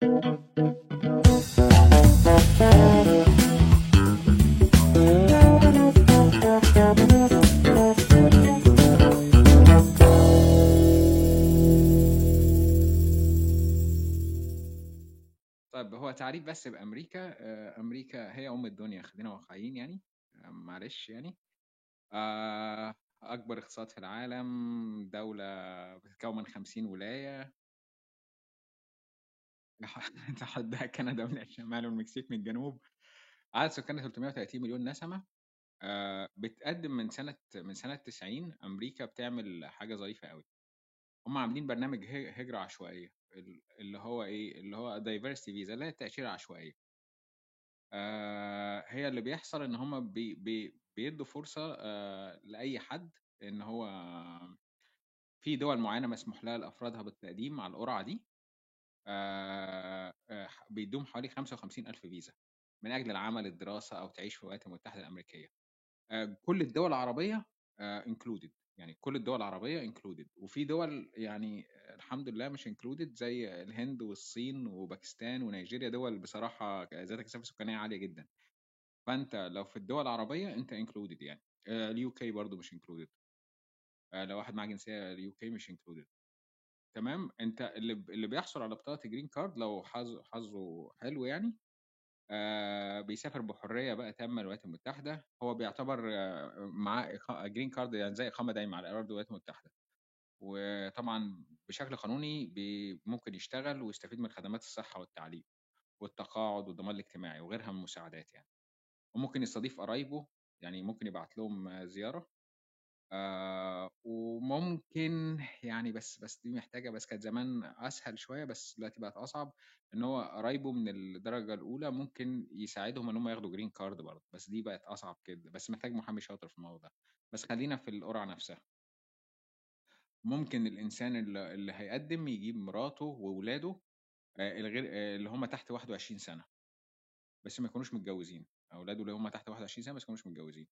طيب هو تعريف بس بأمريكا آه، أمريكا هي أم الدنيا خلينا واقعيين يعني آه، معلش يعني. آه، أكبر اقتصاد في العالم دولة بتتكون من 50 ولاية. تحدها كندا من الشمال والمكسيك من الجنوب. عدد سكانها 330 مليون نسمة. آه، بتقدم من سنة من سنة 90 أمريكا بتعمل حاجة ظريفة قوي هم عاملين برنامج هجرة عشوائية. ال- اللي هو إيه؟ اللي هو diversity visa اللي هي التأشيرة العشوائية. آه، هي اللي بيحصل إن هم بي بي بيدوا فرصة آه، لأي حد إن هو في دول معينة مسموح لها لأفرادها بالتقديم على القرعة دي. بيدوم حوالي 55 ألف فيزا من أجل العمل الدراسة أو تعيش في الولايات المتحدة الأمريكية آه، كل الدول العربية included يعني كل الدول العربية included وفي دول يعني آه، الحمد لله مش included زي الهند والصين وباكستان ونيجيريا دول بصراحة ذات كثافة سكانية عالية جدا. فأنت لو في الدول العربية أنت included يعني. ال UK برضه مش included لو واحد معاه جنسية ال UK مش included تمام؟ أنت اللي اللي بيحصل على بطاقة green card لو حظ حظه حلو يعني آه بيسافر بحرية بقى تامة للولايات المتحدة هو بيعتبر آه معاه green card يعني زي إقامة دايمه على أرض الولايات المتحدة. وطبعا بشكل قانوني ممكن يشتغل ويستفيد من خدمات الصحة والتعليم والتقاعد والضمان الاجتماعي وغيرها من المساعدات يعني. وممكن يستضيف قرايبه يعني ممكن يبعت لهم زيارة. آه وممكن يعني بس بس دي محتاجة بس كانت زمان أسهل شوية بس دلوقتي بقت أصعب إن هو قرايبه من الدرجة الأولى ممكن يساعدهم إن هم ياخدوا جرين كارد برضه بس دي بقت أصعب كده بس محتاج محامي شاطر في الموضوع ده. بس خلينا في القرعة نفسها. ممكن الإنسان اللي, هيقدم يجيب مراته وولاده آه الغير آه اللي هم تحت 21 سنة بس ما يكونوش متجوزين أولاده اللي هم تحت 21 سنة بس ما يكونوش متجوزين.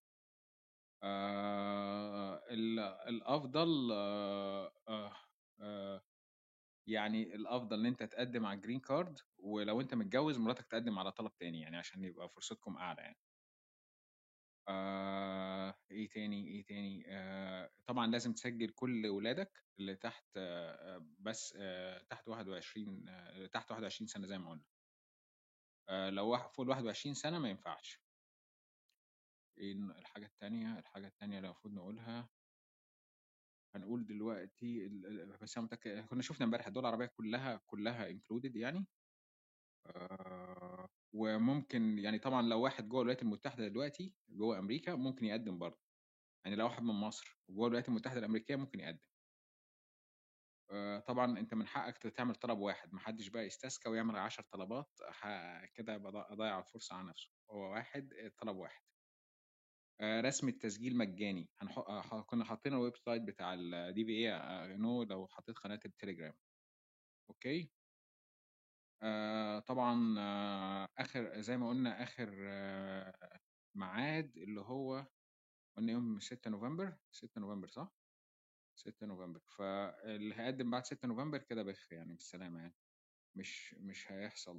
آه ال- الأفضل آه آه آه يعني الأفضل إن أنت تقدم على الجرين كارد ولو أنت متجوز مراتك تقدم على طلب تاني يعني عشان يبقى فرصتكم أعلى يعني. آه إيه تاني إيه تاني؟ آه طبعا لازم تسجل كل ولادك اللي تحت آه بس آه تحت 21 آه تحت 21 سنة زي ما قلنا. آه لو فوق ال 21 سنة ما ينفعش. إيه الحاجة التانية الحاجة التانية اللي المفروض نقولها. هنقول دلوقتي بس أنا متأكد كنا شفنا امبارح الدول العربية كلها كلها انكلودد يعني. آه وممكن يعني طبعا لو واحد جوه الولايات المتحدة دلوقتي جوه أمريكا ممكن يقدم برضه. يعني لو واحد من مصر جوه الولايات المتحدة الأمريكية ممكن يقدم. آه طبعا أنت من حقك تعمل طلب واحد. محدش بقى يستسكى ويعمل 10 طلبات كده يبقى ضا- ضيع الفرصة على نفسه. هو واحد آه، طلب واحد. آه، رسم التسجيل مجاني. آه، كنا حاطين ال website بتاع ال DV I know لو حطيت قناة التليجرام. أوكي؟ آه طبعا آه آخر زي ما قلنا آخر آه ميعاد اللي هو قلنا يوم 6 نوفمبر. 6 نوفمبر صح؟ 6 نوفمبر. فاللي هيقدم بعد 6 نوفمبر كده بخ يعني بالسلامة يعني. مش مش هيحصل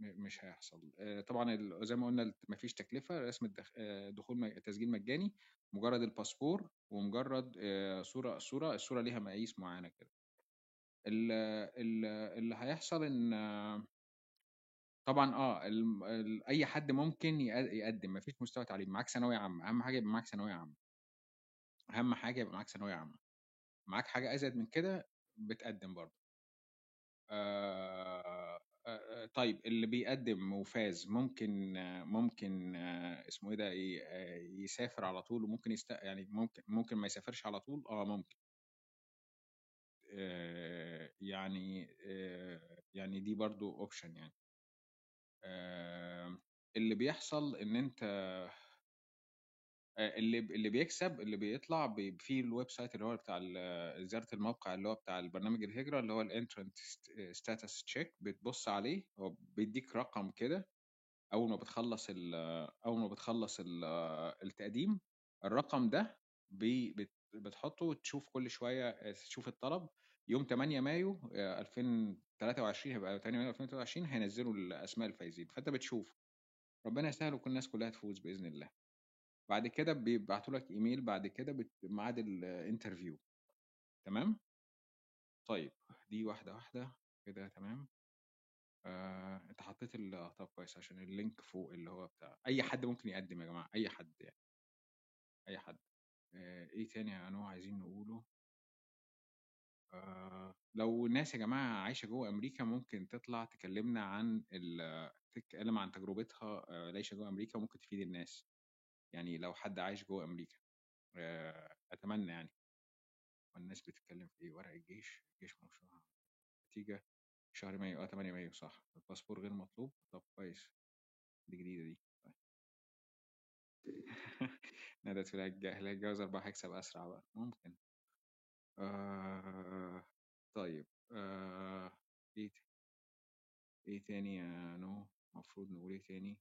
مش هيحصل. آه، طبعا زي ما قلنا مفيش تكلفة رسم آه، دخول تسجيل مجاني مجرد الباسبور ومجرد آه، صورة صورة الصورة ليها مقاييس معينة كده. ال- ال- اللي هيحصل إن طبعا آه أي حد ممكن يق- يقدم مفيش مستوى تعليم معاك ثانوية عامة أهم حاجة يبقى معاك ثانوية عامة. أهم حاجة يبقى معاك ثانوية عامة. معاك حاجة أزيد من كده بتقدم برضه. آه آه طيب اللي بيقدم وفاز ممكن آه ممكن آه اسمه إيه ده آه، يسافر على طول وممكن يست يعني ممكن ممكن ما يسافرش على طول؟ آه ممكن. آه يعني آه يعني دي برضو اوبشن يعني. آه اللي بيحصل إن أنت آه، اللي اللي بيكسب اللي بيطلع بي- في ال website اللي هو بتاع زيارة الموقع اللي هو بتاع البرنامج الهجرة اللي هو ال entrant status check بتبص عليه هو بيديك رقم كده أول ما بتخلص ال أول ما بتخلص ال- التقديم الرقم ده بي بت- بتحطه وتشوف كل شوية آه، تشوف الطلب يوم 8 مايو آه، 23 هيبقى 8 يونيو 2023 هينزلوا الأسماء الفايزين فأنت بتشوف. ربنا يسهل وكل الناس كلها تفوز بإذن الله. بعد كده بيبعتوا لك إيميل بعد كده بميعاد ال interview تمام؟ طيب دي واحدة واحدة كده تمام؟ آه، أنت حطيت ال آه، طب كويس عشان ال link فوق اللي هو بتاع أي حد ممكن يقدم يا جماعة أي حد يعني. أي حد. آه، إيه تاني نوع عايزين نقوله؟ آه، لو الناس يا جماعة عايشة جوه أمريكا ممكن تطلع تكلمنا عن ال... تتكلم عن تجربتها آه، العيشه جوه أمريكا وممكن تفيد الناس. يعني لو حد عايش جوه أمريكا آه، أتمنى يعني. والناس بتتكلم في إيه؟ ورق الجيش الجيش مشروع نتيجة شهر مايو آه 8 مايو صح. الباسبور غير مطلوب؟ طب كويس. دي جديدة دي. طيب. ندى تقول اللي هيتجوز أربعة هيكسب أسرع بقى. ممكن. آه طيب. آه إيه إيه تاني you know؟ المفروض نقول إيه تاني؟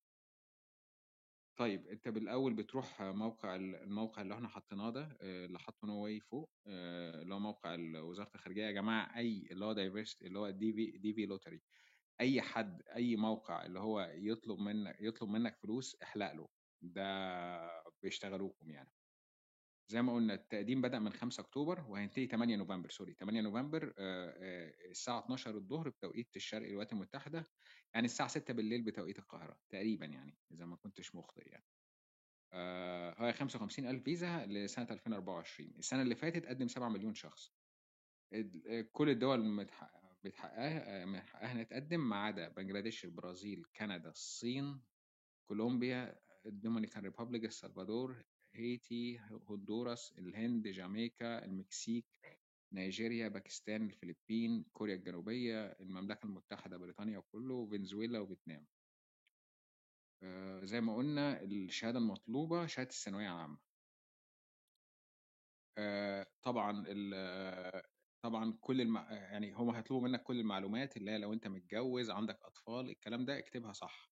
طيب أنت بالأول بتروح موقع الموقع اللي إحنا حطيناه ده اللي حاطه why فوق اللي هو موقع وزاره الخارجية. يا جماعة أي اللي هو diversity اللي هو DV DV lottery أي حد أي موقع اللي هو يطلب منك يطلب منك فلوس احلق له. ده بيشتغلوكم يعني. زي ما قلنا التقديم بدأ من 5 أكتوبر وهينتهي 8 نوفمبر sorry 8 نوفمبر الساعة 12 الظهر بتوقيت الشرق الولايات المتحدة. يعني الساعة 6 بالليل بتوقيت القاهرة تقريبا يعني إذا ما كنتش مخطئ يعني. هي 55 ألف فيزا لسنة 2024 السنة اللي فاتت قدم 7 مليون شخص. كل الدول بتحققها محققها إنها تقدم ما عدا بنجلاديش البرازيل كندا الصين كولومبيا ال Dominican Republic السلفادور هيتي هندوراس الهند جامايكا المكسيك. نيجيريا باكستان الفلبين كوريا الجنوبية المملكة المتحدة بريطانيا وكله فنزويلا وفيتنام. آه زي ما قلنا الشهادة المطلوبة شهادة الثانوية العامة آه طبعا طبعا كل الم... يعني هم هيطلبوا منك كل المعلومات اللي هي لو انت متجوز عندك أطفال الكلام ده اكتبها صح.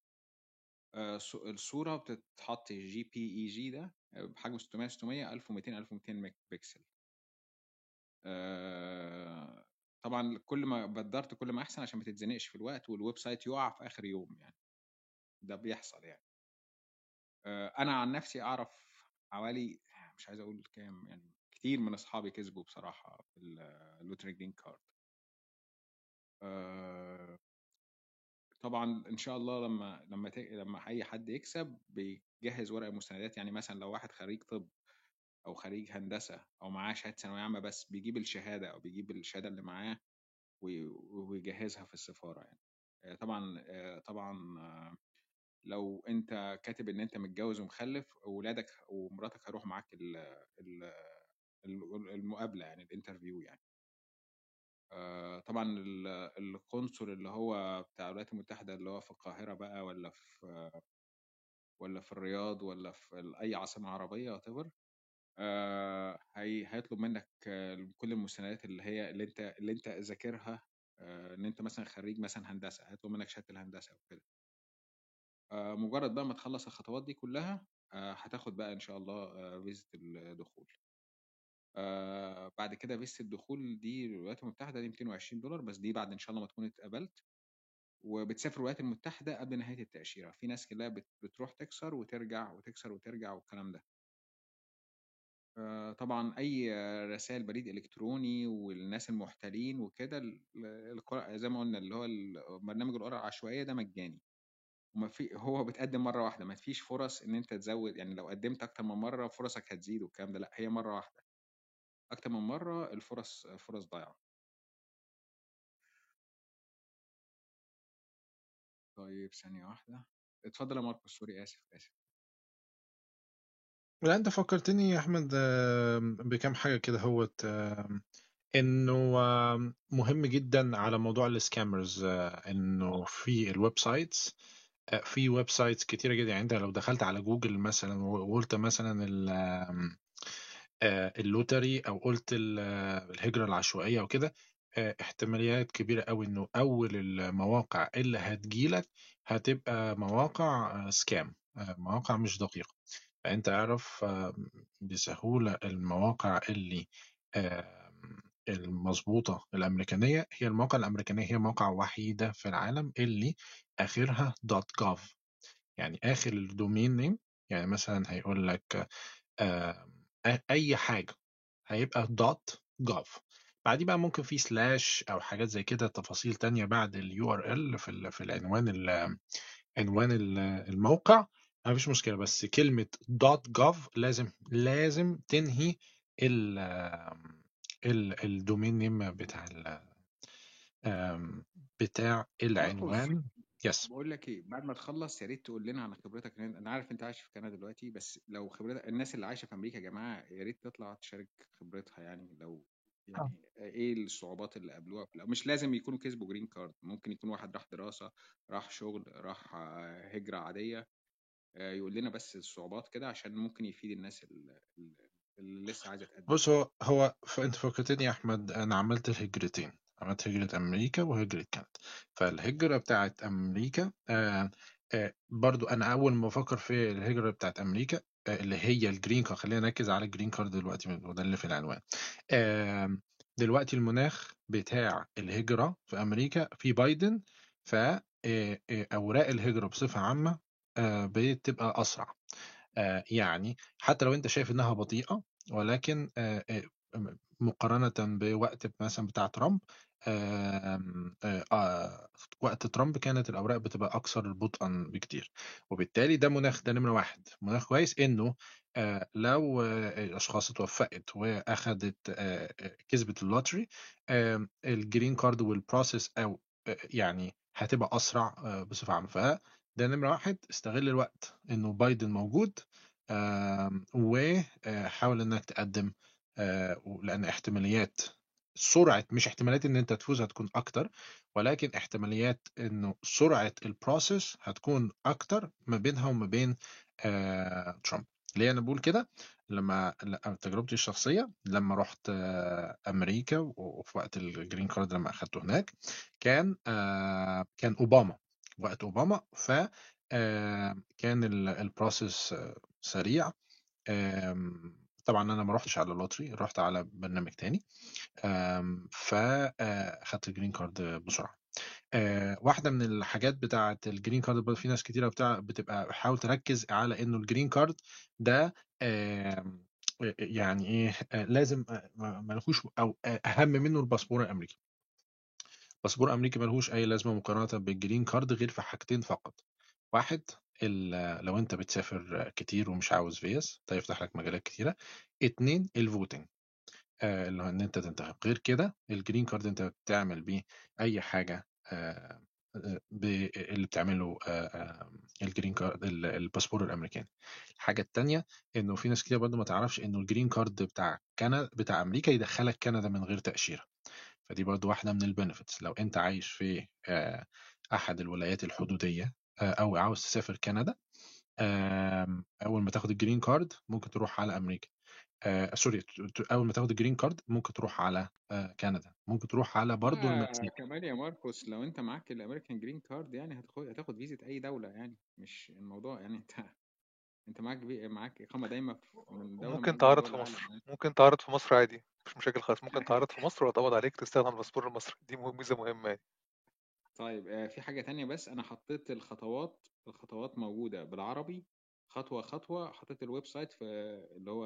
آه الصورة بتتحط JPEG ده بحجم 600 600 1200 1200 ميجا بكسل آه طبعا كل ما بدرت كل ما أحسن عشان ما تتزنقش في الوقت وال website يقع في آخر يوم يعني. ده بيحصل يعني. آه أنا عن نفسي أعرف حوالي مش عايز أقول كام يعني كتير من أصحابي كسبوا بصراحة في ال lottery green card طبعا إن شاء الله لما لما لما أي حد يكسب بيجهز ورق المستندات يعني مثلا لو واحد خريج طب أو خريج هندسة أو معاه شهادة ثانوية عامة بس بيجيب الشهادة أو بيجيب الشهادة اللي معاه ويجهزها في السفارة يعني. طبعا طبعا لو أنت كاتب إن أنت متجوز ومخلف اولادك ومراتك هيروحوا معاك المقابلة يعني الانترفيو يعني. طبعا القنصل اللي هو بتاع الولايات المتحدة اللي هو في القاهرة بقى ولا في ولا في الرياض ولا في أي عاصمة عربية وات آه هي هيطلب منك كل المستندات اللي هي اللي انت اللي انت ذاكرها آه ان انت مثلا خريج مثلا هندسة هيطلب منك شهادة الهندسة وكده آه مجرد بقى ما تخلص الخطوات دي كلها آه هتاخد بقى إن شاء الله آه فيزة الدخول. آه بعد كده فيزة الدخول دي الولايات المتحدة دي 220 دولار بس دي بعد إن شاء الله ما تكون اتقبلت. وبتسافر الولايات المتحدة قبل نهاية التأشيرة. في ناس كلها بتروح تكسر وترجع وتكسر وترجع والكلام ده. آه، طبعًا أي رسائل بريد إلكتروني والناس المحتالين وكده زي ما قُلنا اللي هو برنامج القرعة العشوائية ده مجاني، وما في هو بتقدّم مرّة واحدة ما فيش فرص إن أنت تزوّد يعني لو قدّمت أكتر من مرّة فرصك هتزيد والكلام ده لأ، هي مرّة واحدة، أكتر من مرّة الفرص فرص ضايعة. طيب ثانية واحدة، اتفضل يا ماركوس sorry آسف، آسف. لأ أنت فكّرتني يا أحمد بكام حاجة كده هو إنه مهم جدًا على موضوع ال scammers إنه في ال websites في websites كتيرة جدًا يعني أنت لو دخلت على جوجل مثلًا وقُلت مثلًا ال lottery أو قُلت الهجرة العشوائية أو كده احتماليات كبيرة أوي إنه أول المواقع اللي هتيجي لك هتبقى مواقع scam مواقع مش دقيقة. فأنت اعرف بسهولة المواقع اللي المظبوطة الأمريكانية هي المواقع الأمريكانية هي موقع وحيدة في العالم اللي آخرها .gov يعني آخر ال domain name يعني مثلا هيقول لك آه، أي حاجة هيبقى .gov بعديه بقى ممكن في slash أو حاجات زي كده تفاصيل تانية بعد ال URL في ال- في العنوان ال- عنوان ال- الموقع. مفيش مشكلة بس كلمة .gov لازم لازم تنهي ال ال ال domain name بتاع ال بتاع العنوان yes بقول لك إيه بعد ما تخلص يا ريت تقول لنا على خبرتك لأن أنا عارف أنت عايش في كندا دلوقتي بس لو خبرتك الناس اللي عايشة في أمريكا يا جماعة يا ريت تطلع تشارك خبرتها يعني لو آه. يعني إيه الصعوبات اللي قابلوها الأول؟ مش لازم يكونوا كسبوا green card ممكن يكون واحد راح دراسة راح شغل راح هجرة عادية آه، يقول لنا بس الصعوبات كده عشان ممكن يفيد الناس اللي, لسه عايزة تقدم. بص هو هو انت فكرتني يا أحمد أنا عملت الهجرتين. عملت هجرة أمريكا وهجرة كندا. فالهجرة بتاعت أمريكا آه آه برضو أنا أول ما بفكر في الهجرة بتاعت أمريكا آه اللي هي ال green card خلينا نركز على ال green card دلوقتي وده اللي في العنوان آه دلوقتي المناخ بتاع الهجرة في أمريكا في بايدن ف آه، آه، أوراق الهجرة بصفة عامة آه بتبقى أسرع. آه، يعني حتى لو أنت شايف إنها بطيئة ولكن آه، مقارنة بوقت مثلا بتاع ترامب وقت ترامب كانت الأوراق بتبقى أكثر بطئا بكتير. وبالتالي ده مناخ ده نمرة واحد. مناخ كويس إنه لو الأشخاص اتوفقت وأخدت كسبت ال lottery ال green card وال process أو يعني هتبقى أسرع بصفة عامة. فده نمرة واحد استغل الوقت إنه بايدن موجود وحاول إنك تقدم آه، لأن احتماليات سرعة مش احتماليات إن أنت تفوز هتكون أكتر ولكن احتماليات إنه سرعة ال process هتكون أكتر ما بينها وما بين آه، ترامب. ليه أنا بقول كده؟ لما تجربتي الشخصية لما رحت آه، أمريكا وفي وقت ال green card لما أخدته هناك كان آه، كان أوباما. وقت أوباما ف آه، كان ال process سريع. آم، طبعا أنا ما رحتش على ال lottery رحت على برنامج تاني. فاخدت ال green card بسرعة. آه، واحدة من الحاجات بتاعة ال green card في ناس كتيرة بتاع بتبقى حاول تركز على إنه ال green card ده آم، يعني إيه آه، لازم آه، ما ما لهوش أو آه، أهم منه الباسبور الأمريكي. الباسبور الامريكي ملهوش أي لازمة مقارنة بال green card غير في حاجتين فقط. واحد ال- لو أنت بتسافر كتير ومش عاوز فيز ده يفتح لك مجالات كتيرة. اتنين ال voting آه، اللي هو إن أنت تنتخب. غير كده ال green card أنت بتعمل بيه أي حاجة آه، آه، اللي بتعمله آه، آه، ال green card ال- الباسبور الأمريكاني. الحاجة التانية إنه في ناس كتير برضه ما تعرفش إنه ال green card بتاع كندا بتاع أمريكا يدخلك كندا من غير تأشيرة. فدي برضو واحدة من البنفيتس لو أنت عايش في آه، أحد الولايات الحدودية آه، أو عاوز تسافر كندا أول ما تاخد الجرين كارد ممكن تروح على أمريكا. آه، سوري أول ما تاخد الجرين كارد ممكن تروح على آه، كندا. ممكن تروح على برضو لا المكسيك. كمان يا ماركوس لو أنت معاك الأمريكان جرين كارد يعني هتاخد هتاخد فيزا أي دولة يعني. مش الموضوع يعني أنت انت معاك بي... معاك إقامة دايمة في من دولة من وممكن اكبر تعرض في العالم مصر. يعني؟ ممكن تعرض في مصر عادي مش مشاكل خالص. ممكن تعرض في مصر ويتقبض عليك تستخدم الباسبور المصري. دي مه- ميزة مهمة يعني. طيب آه، في حاجة تانية بس. أنا حطيت الخطوات الخطوات موجودة بالعربي خطوة خطوة حطيت ال website في اللي هو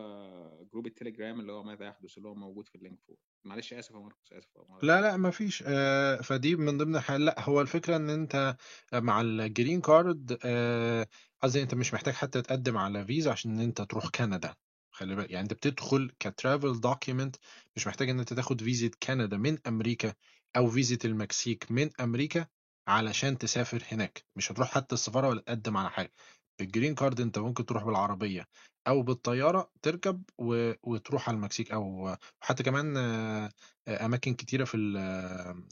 group التليجرام اللي هو ماذا يحدث اللي هو موجود في ال link فوق. معلش آسف يا ماركوس آسف مرة لا لا ما فيش آه، فدي من ضمن الحاجات لا هو الفكرة إن أنت مع ال green card آه، قصدي أنت مش محتاج حتى تقدم على فيزا عشان إن أنت تروح كندا. خلي بالك يعني أنت بتدخل ك travel document مش محتاج إن أنت تاخد فيزا كندا من أمريكا أو فيزا المكسيك من أمريكا علشان تسافر هناك. مش هتروح حتى السفارة ولا تقدم على حاجة. بال green card انت ممكن تروح بالعربية أو بالطيارة تركب و... وتروح على المكسيك أو حتى كمان آه، أماكن كتيرة في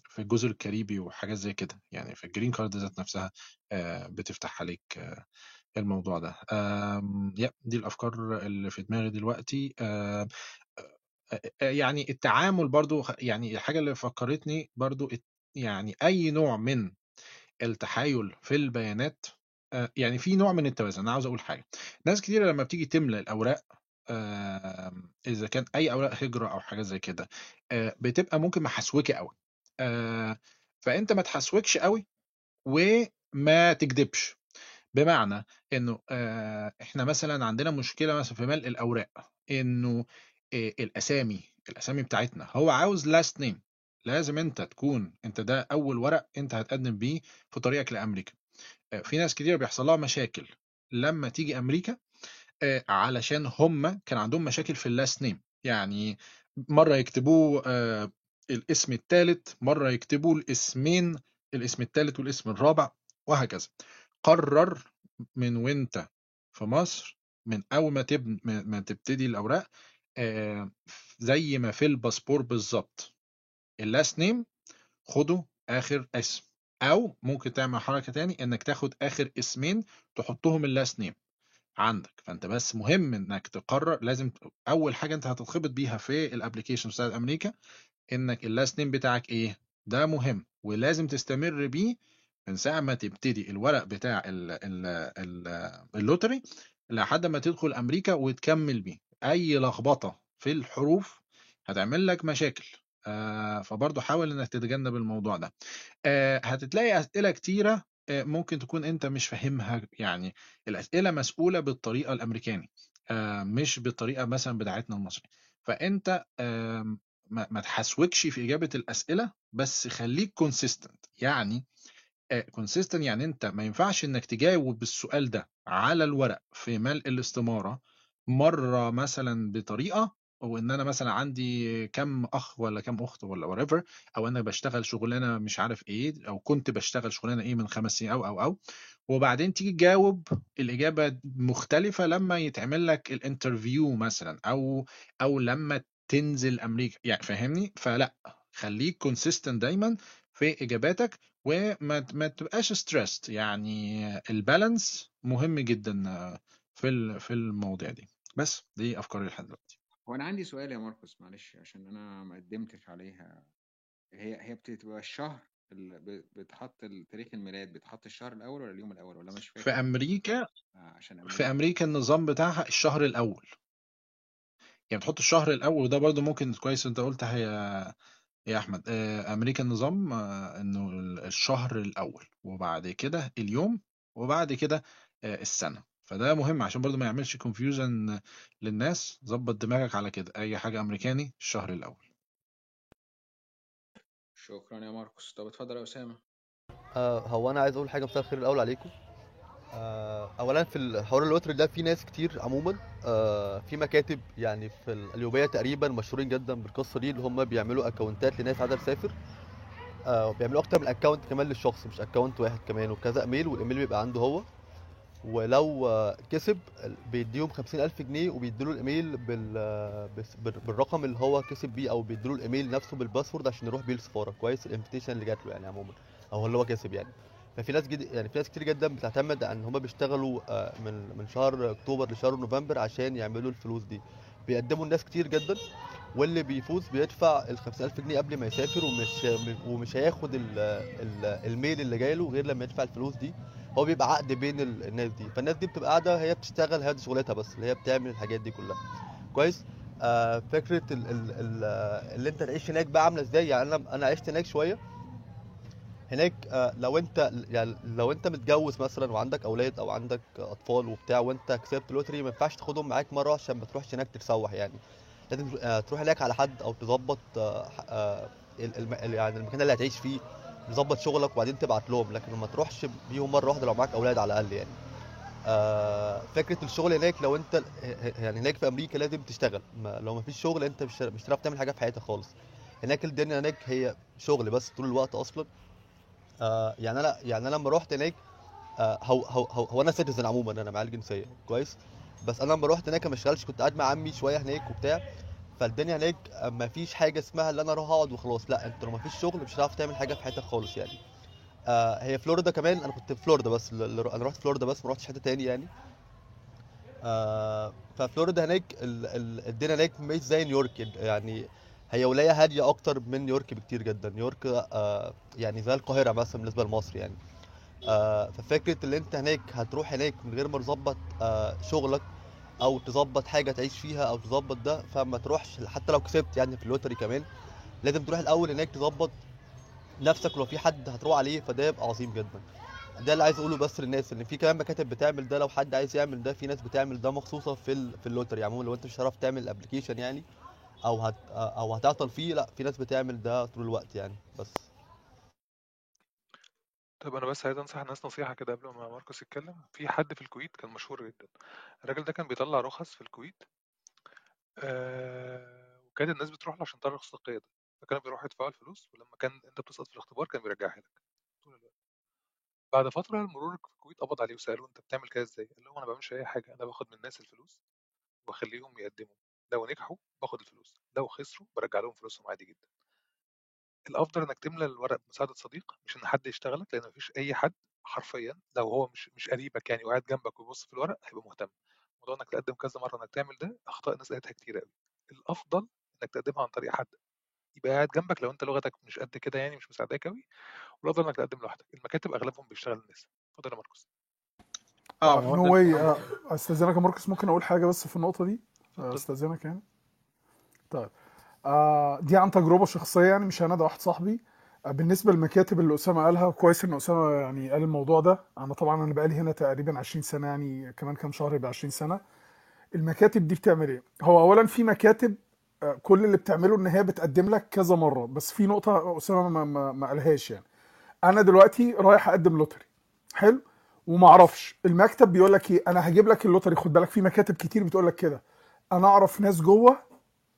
في الجزر الكاريبي وحاجات زي كده. يعني في ال green card ذات نفسها آه، بتفتح عليك آه، الموضوع ده. يا دي الأفكار اللي في دماغي دلوقتي. يعني التعامل برضو يعني الحاجة اللي فكرتني برضو يعني أي نوع من التحايل في البيانات يعني في نوع من التوازن أنا عاوز أقول حاجة. ناس كتير لما بتيجي تملى الأوراق إذا كان أي أوراق هجرة أو حاجة زي كده آه، بتبقى ممكن محسوكه قوي آه، فأنت ما تحسوكش قوي وما تكدبش. بمعنى إنه آه، إحنا مثلا عندنا مشكلة مثلا في ملء الأوراق إنه آه، الأسامي الأسامي بتاعتنا هو عاوز last name لازم أنت تكون أنت ده أول ورق أنت هتقدم بيه في طريقك لأمريكا. آه، في ناس كتير بيحصل لها مشاكل لما تيجي أمريكا آه، علشان هم كان عندهم مشاكل في ال last name يعني مرة يكتبوه آه، الاسم الثالث مرة يكتبوا الاسمين الاسم الثالث والاسم الرابع وهكذا. قرر من وانت في مصر من أول ما تب... ما تبتدي الأوراق آه، زي ما في الباسبور بالظبط. ال last name خده آخر اسم. أو ممكن تعمل حركة تاني إنك تاخد آخر اسمين تحطهم ال last name عندك. فأنت بس مهم إنك تقرر لازم أول حاجة أنت هتتخبط بيها في ال application بتاعت أمريكا إنك ال last name بتاعك إيه؟ ده مهم ولازم تستمر بيه من ساعة ما تبتدي الورق بتاع ال ال ال ال lottery لحد ما تدخل أمريكا وتكمل بيه. أي لخبطة في الحروف هتعمل لك مشاكل. فبرضه حاول إنك تتجنب الموضوع ده. آه هتتلاقي أسئلة كتيرة آه ممكن تكون أنت مش فاهمها يعني الأسئلة مسؤولة بالطريقة الأمريكاني آه مش بالطريقة مثلا بتاعتنا المصري. فأنت آه ما تحسوكش في إجابة الأسئلة بس خليك consistent يعني consistent يعني أنت ما ينفعش إنك تجاوب السؤال ده على الورق في ملء الاستمارة مرة مثلا بطريقة وان أنا مثلا عندي كم أخ ولا كم أخت ولا whatever أو أنا بشتغل شغلانة مش عارف إيه أو كنت بشتغل شغلانة إيه من خمس سنين أو أو أو وبعدين تيجي تجاوب الإجابة مختلفة لما يتعمل لك ال interview مثلا أو أو لما تنزل أمريكا يعني فاهمني؟ فلأ خليك consistent دايما في إجاباتك وما ما تبقاش stressed يعني ال balance مهم جدا في في المواضيع دي. بس دي أفكاري لحد دلوقتي. هو أنا عندي سؤال يا ماركوس معلش عشان أنا ما قدمتش عليها. هي هي بتبقى الشهر ال- ب- بتحط تاريخ الميلاد بتحط الشهر الأول ولا اليوم الأول؟ ولا مش في فاكر؟ أمريكا آه، عشان في أمريكا أمريكا النظام بتاعها الشهر الأول. يعني بتحط الشهر الأول وده برضو ممكن كويس أنت قلتها يا يا أحمد آه، أمريكا النظام آه، إنه ال- الشهر الأول وبعد كده اليوم وبعد كده آه، السنة. فده مهم عشان برضو ما يعملش كونفيوجن للناس. ظبط دماغك على كده أي حاجة أمريكاني الشهر الأول. شكرا يا ماركوس. طب اتفضل يا أسامة. آه هو أنا عايز أقول حاجة مساء الخير الأول عليكم. آه اولا في الحوار ال lottery ده في ناس كتير عموما آه في مكاتب يعني في القليوبيه تقريبا مشهورين جدا بالقصة دي اللي هم بيعملوا account ات لناس عايزه تسافر آه وبيعملوا أكتر من account كمان للشخص مش account واحد كمان وكذا email وال email بيبقى عنده هو. ولو كسب بيديهم خمسين ألف جنيه وبيديله الإيميل بال... بالرقم اللي هو كسب بيه أو بيديله الإيميل نفسه بال password عشان يروح بيه السفارة كويس؟ ال invitation اللي جات له يعني عموما. أو اللي هو كسب يعني. ففي ناس جد... يعني في ناس كتير جدا بتعتمد إن هم بيشتغلوا آه، من من شهر أكتوبر لشهر نوفمبر عشان يعملوا الفلوس دي. بيقدموا الناس كتير جدا. واللي بيفوز بيدفع ال 50000 جنيه قبل ما يسافر ومش ومش هياخد ال... ال... ال mail اللي جايله غير لما يدفع الفلوس دي. هو بيبقى عقد بين ال- الناس دي. فالناس دي بتبقى قاعدة هي بتشتغل هي شغلتها بس اللي هي بتعمل الحاجات دي كلها. كويس؟ آه فكرة ال ال ال اللي انت تعيش هناك بقى عاملة إزاي؟ يعني أنا أنا عشت هناك شوية. هناك آه لو انت يعني لو انت متجوز مثلا وعندك أولاد أو عندك أطفال وبتاع وانت كسبت لوتري ما ينفعش تاخدهم معاك مرة عشان ما تروحش هناك تتسوح يعني. لازم آه تروح هناك على حد أو تظبط آه آه يعني المكان اللي هتعيش فيه تظبط شغلك وبعدين تبعت لهم. لكن ما تروحش بيهم مرة واحدة لو معاك أولاد على الأقل يعني. فكرة الشغل هناك لو أنت يعني هناك في أمريكا لازم تشتغل. لو ما فيش شغل أنت مش مش هتعرف تعمل حاجة في حياتك خالص. هناك الدنيا هناك هي شغل بس طول الوقت أصلا. يعني أنا يعني أنا لما رحت هناك هو هو هو, هو أنا سيتيزن عموما أنا معايا الجنسيه كويس؟ بس أنا لما رحت هناك ما اشتغلتش كنت قاعد مع عمي شوية هناك وبتاع فالدنيا هناك ما فيش حاجة اسمها ان أنا أروح اقعد وخلاص لا انت لو ما فيش شغل مش هتعرف تعمل حاجة في حياتك خالص يعني. آه هي فلوريدا كمان أنا كنت في فلوريدا بس أنا رحت فلوريدا بس ما رحتش حتة تاني يعني. آه ففلوريدا هناك ال- ال- الدنيا هناك مش زي نيويورك يعني هي ولاية هادية أكتر من نيويورك بكتير جدا. نيويورك آه يعني زي القاهرة مثلا بالنسبة لمصر يعني. ففكرة اللي انت هناك هتروح هناك من غير ما تظبط آه شغلك أو تظبط حاجة تعيش فيها أو تظبط ده فما تروحش حتى لو كسبت يعني في ال lottery كمان لازم تروح الأول هناك تظبط نفسك ولو في حد هتروح عليه فده يبقى عظيم جدا. ده اللي عايز أقوله بس للناس إن في كمان مكاتب بتعمل ده لو حد عايز يعمل ده في ناس بتعمل ده مخصوصة في في ال lottery. عموما لو أنت مش هتعرف تعمل application يعني أو هت أو هتعطل فيه لأ في ناس بتعمل ده طول الوقت يعني بس. طب أنا بس عايز أنصح الناس نصيحة كده قبل ما ماركوس يتكلم. في حد في الكويت كان مشهور جدا. الراجل ده كان بيطلع رخص في الكويت آه وكانت الناس بتروح له عشان تطلع رخصة القيادة. فكانوا بيروحوا يدفعوا الفلوس ولما كان أنت بتسقط في الاختبار كان بيرجعها لك. طول الوقت. بعد فترة المرور في الكويت قبض عليه وسألوه أنت بتعمل كده إزاي؟ قال لهم أنا ما بعملش أي حاجة أنا باخد من الناس الفلوس وبخليهم يقدموا. لو نجحوا باخد الفلوس لو خسروا برجع لهم فلوسهم عادي جدا. الأفضل إنك تملى الورق بمساعدة صديق مش إن حد يشتغلك لأن مفيش أي حد حرفيا لو هو مش مش قريبك يعني وقاعد جنبك ويبص في الورق هيبقى مهتم. موضوع إنك تقدم كذا مرة إنك تعمل ده أخطاء الناس قالتها كتير قوي الأفضل إنك تقدمها عن طريق حد يبقى قاعد جنبك لو أنت لغتك مش قد كده يعني مش مساعداك قوي والأفضل إنك تقدم لوحدك. المكاتب أغلبهم بيشتغل الناس. اتفضل يا ماركوس. آه no هو ده why أستأذنك يا ماركس ممكن أقول حاجة بس في النقطة دي؟ آه، اتفضل. أستأذنك يعني؟ طيب. آه دي عن تجربة شخصية يعني مش أنا ده واحد صاحبي. آه بالنسبة للمكاتب اللي أسامة قالها كويس إن أسامة يعني قال الموضوع ده. أنا طبعا أنا بقالي هنا تقريبا 20 سنة يعني كمان كام شهر يبقى 20 سنة. المكاتب دي بتعمل إيه؟ هو اولا في مكاتب آه، كل اللي بتعمله إن هي بتقدم لك كذا مرة بس في نقطة أسامة ما, ما, ما قالهاش يعني. أنا دلوقتي رايح أقدم lottery. حلو؟ وما أعرفش. المكتب بيقول لك إيه؟ أنا هجيب لك ال lottery. خد بالك في مكاتب كتير بتقول لك كده. أنا أعرف ناس جوه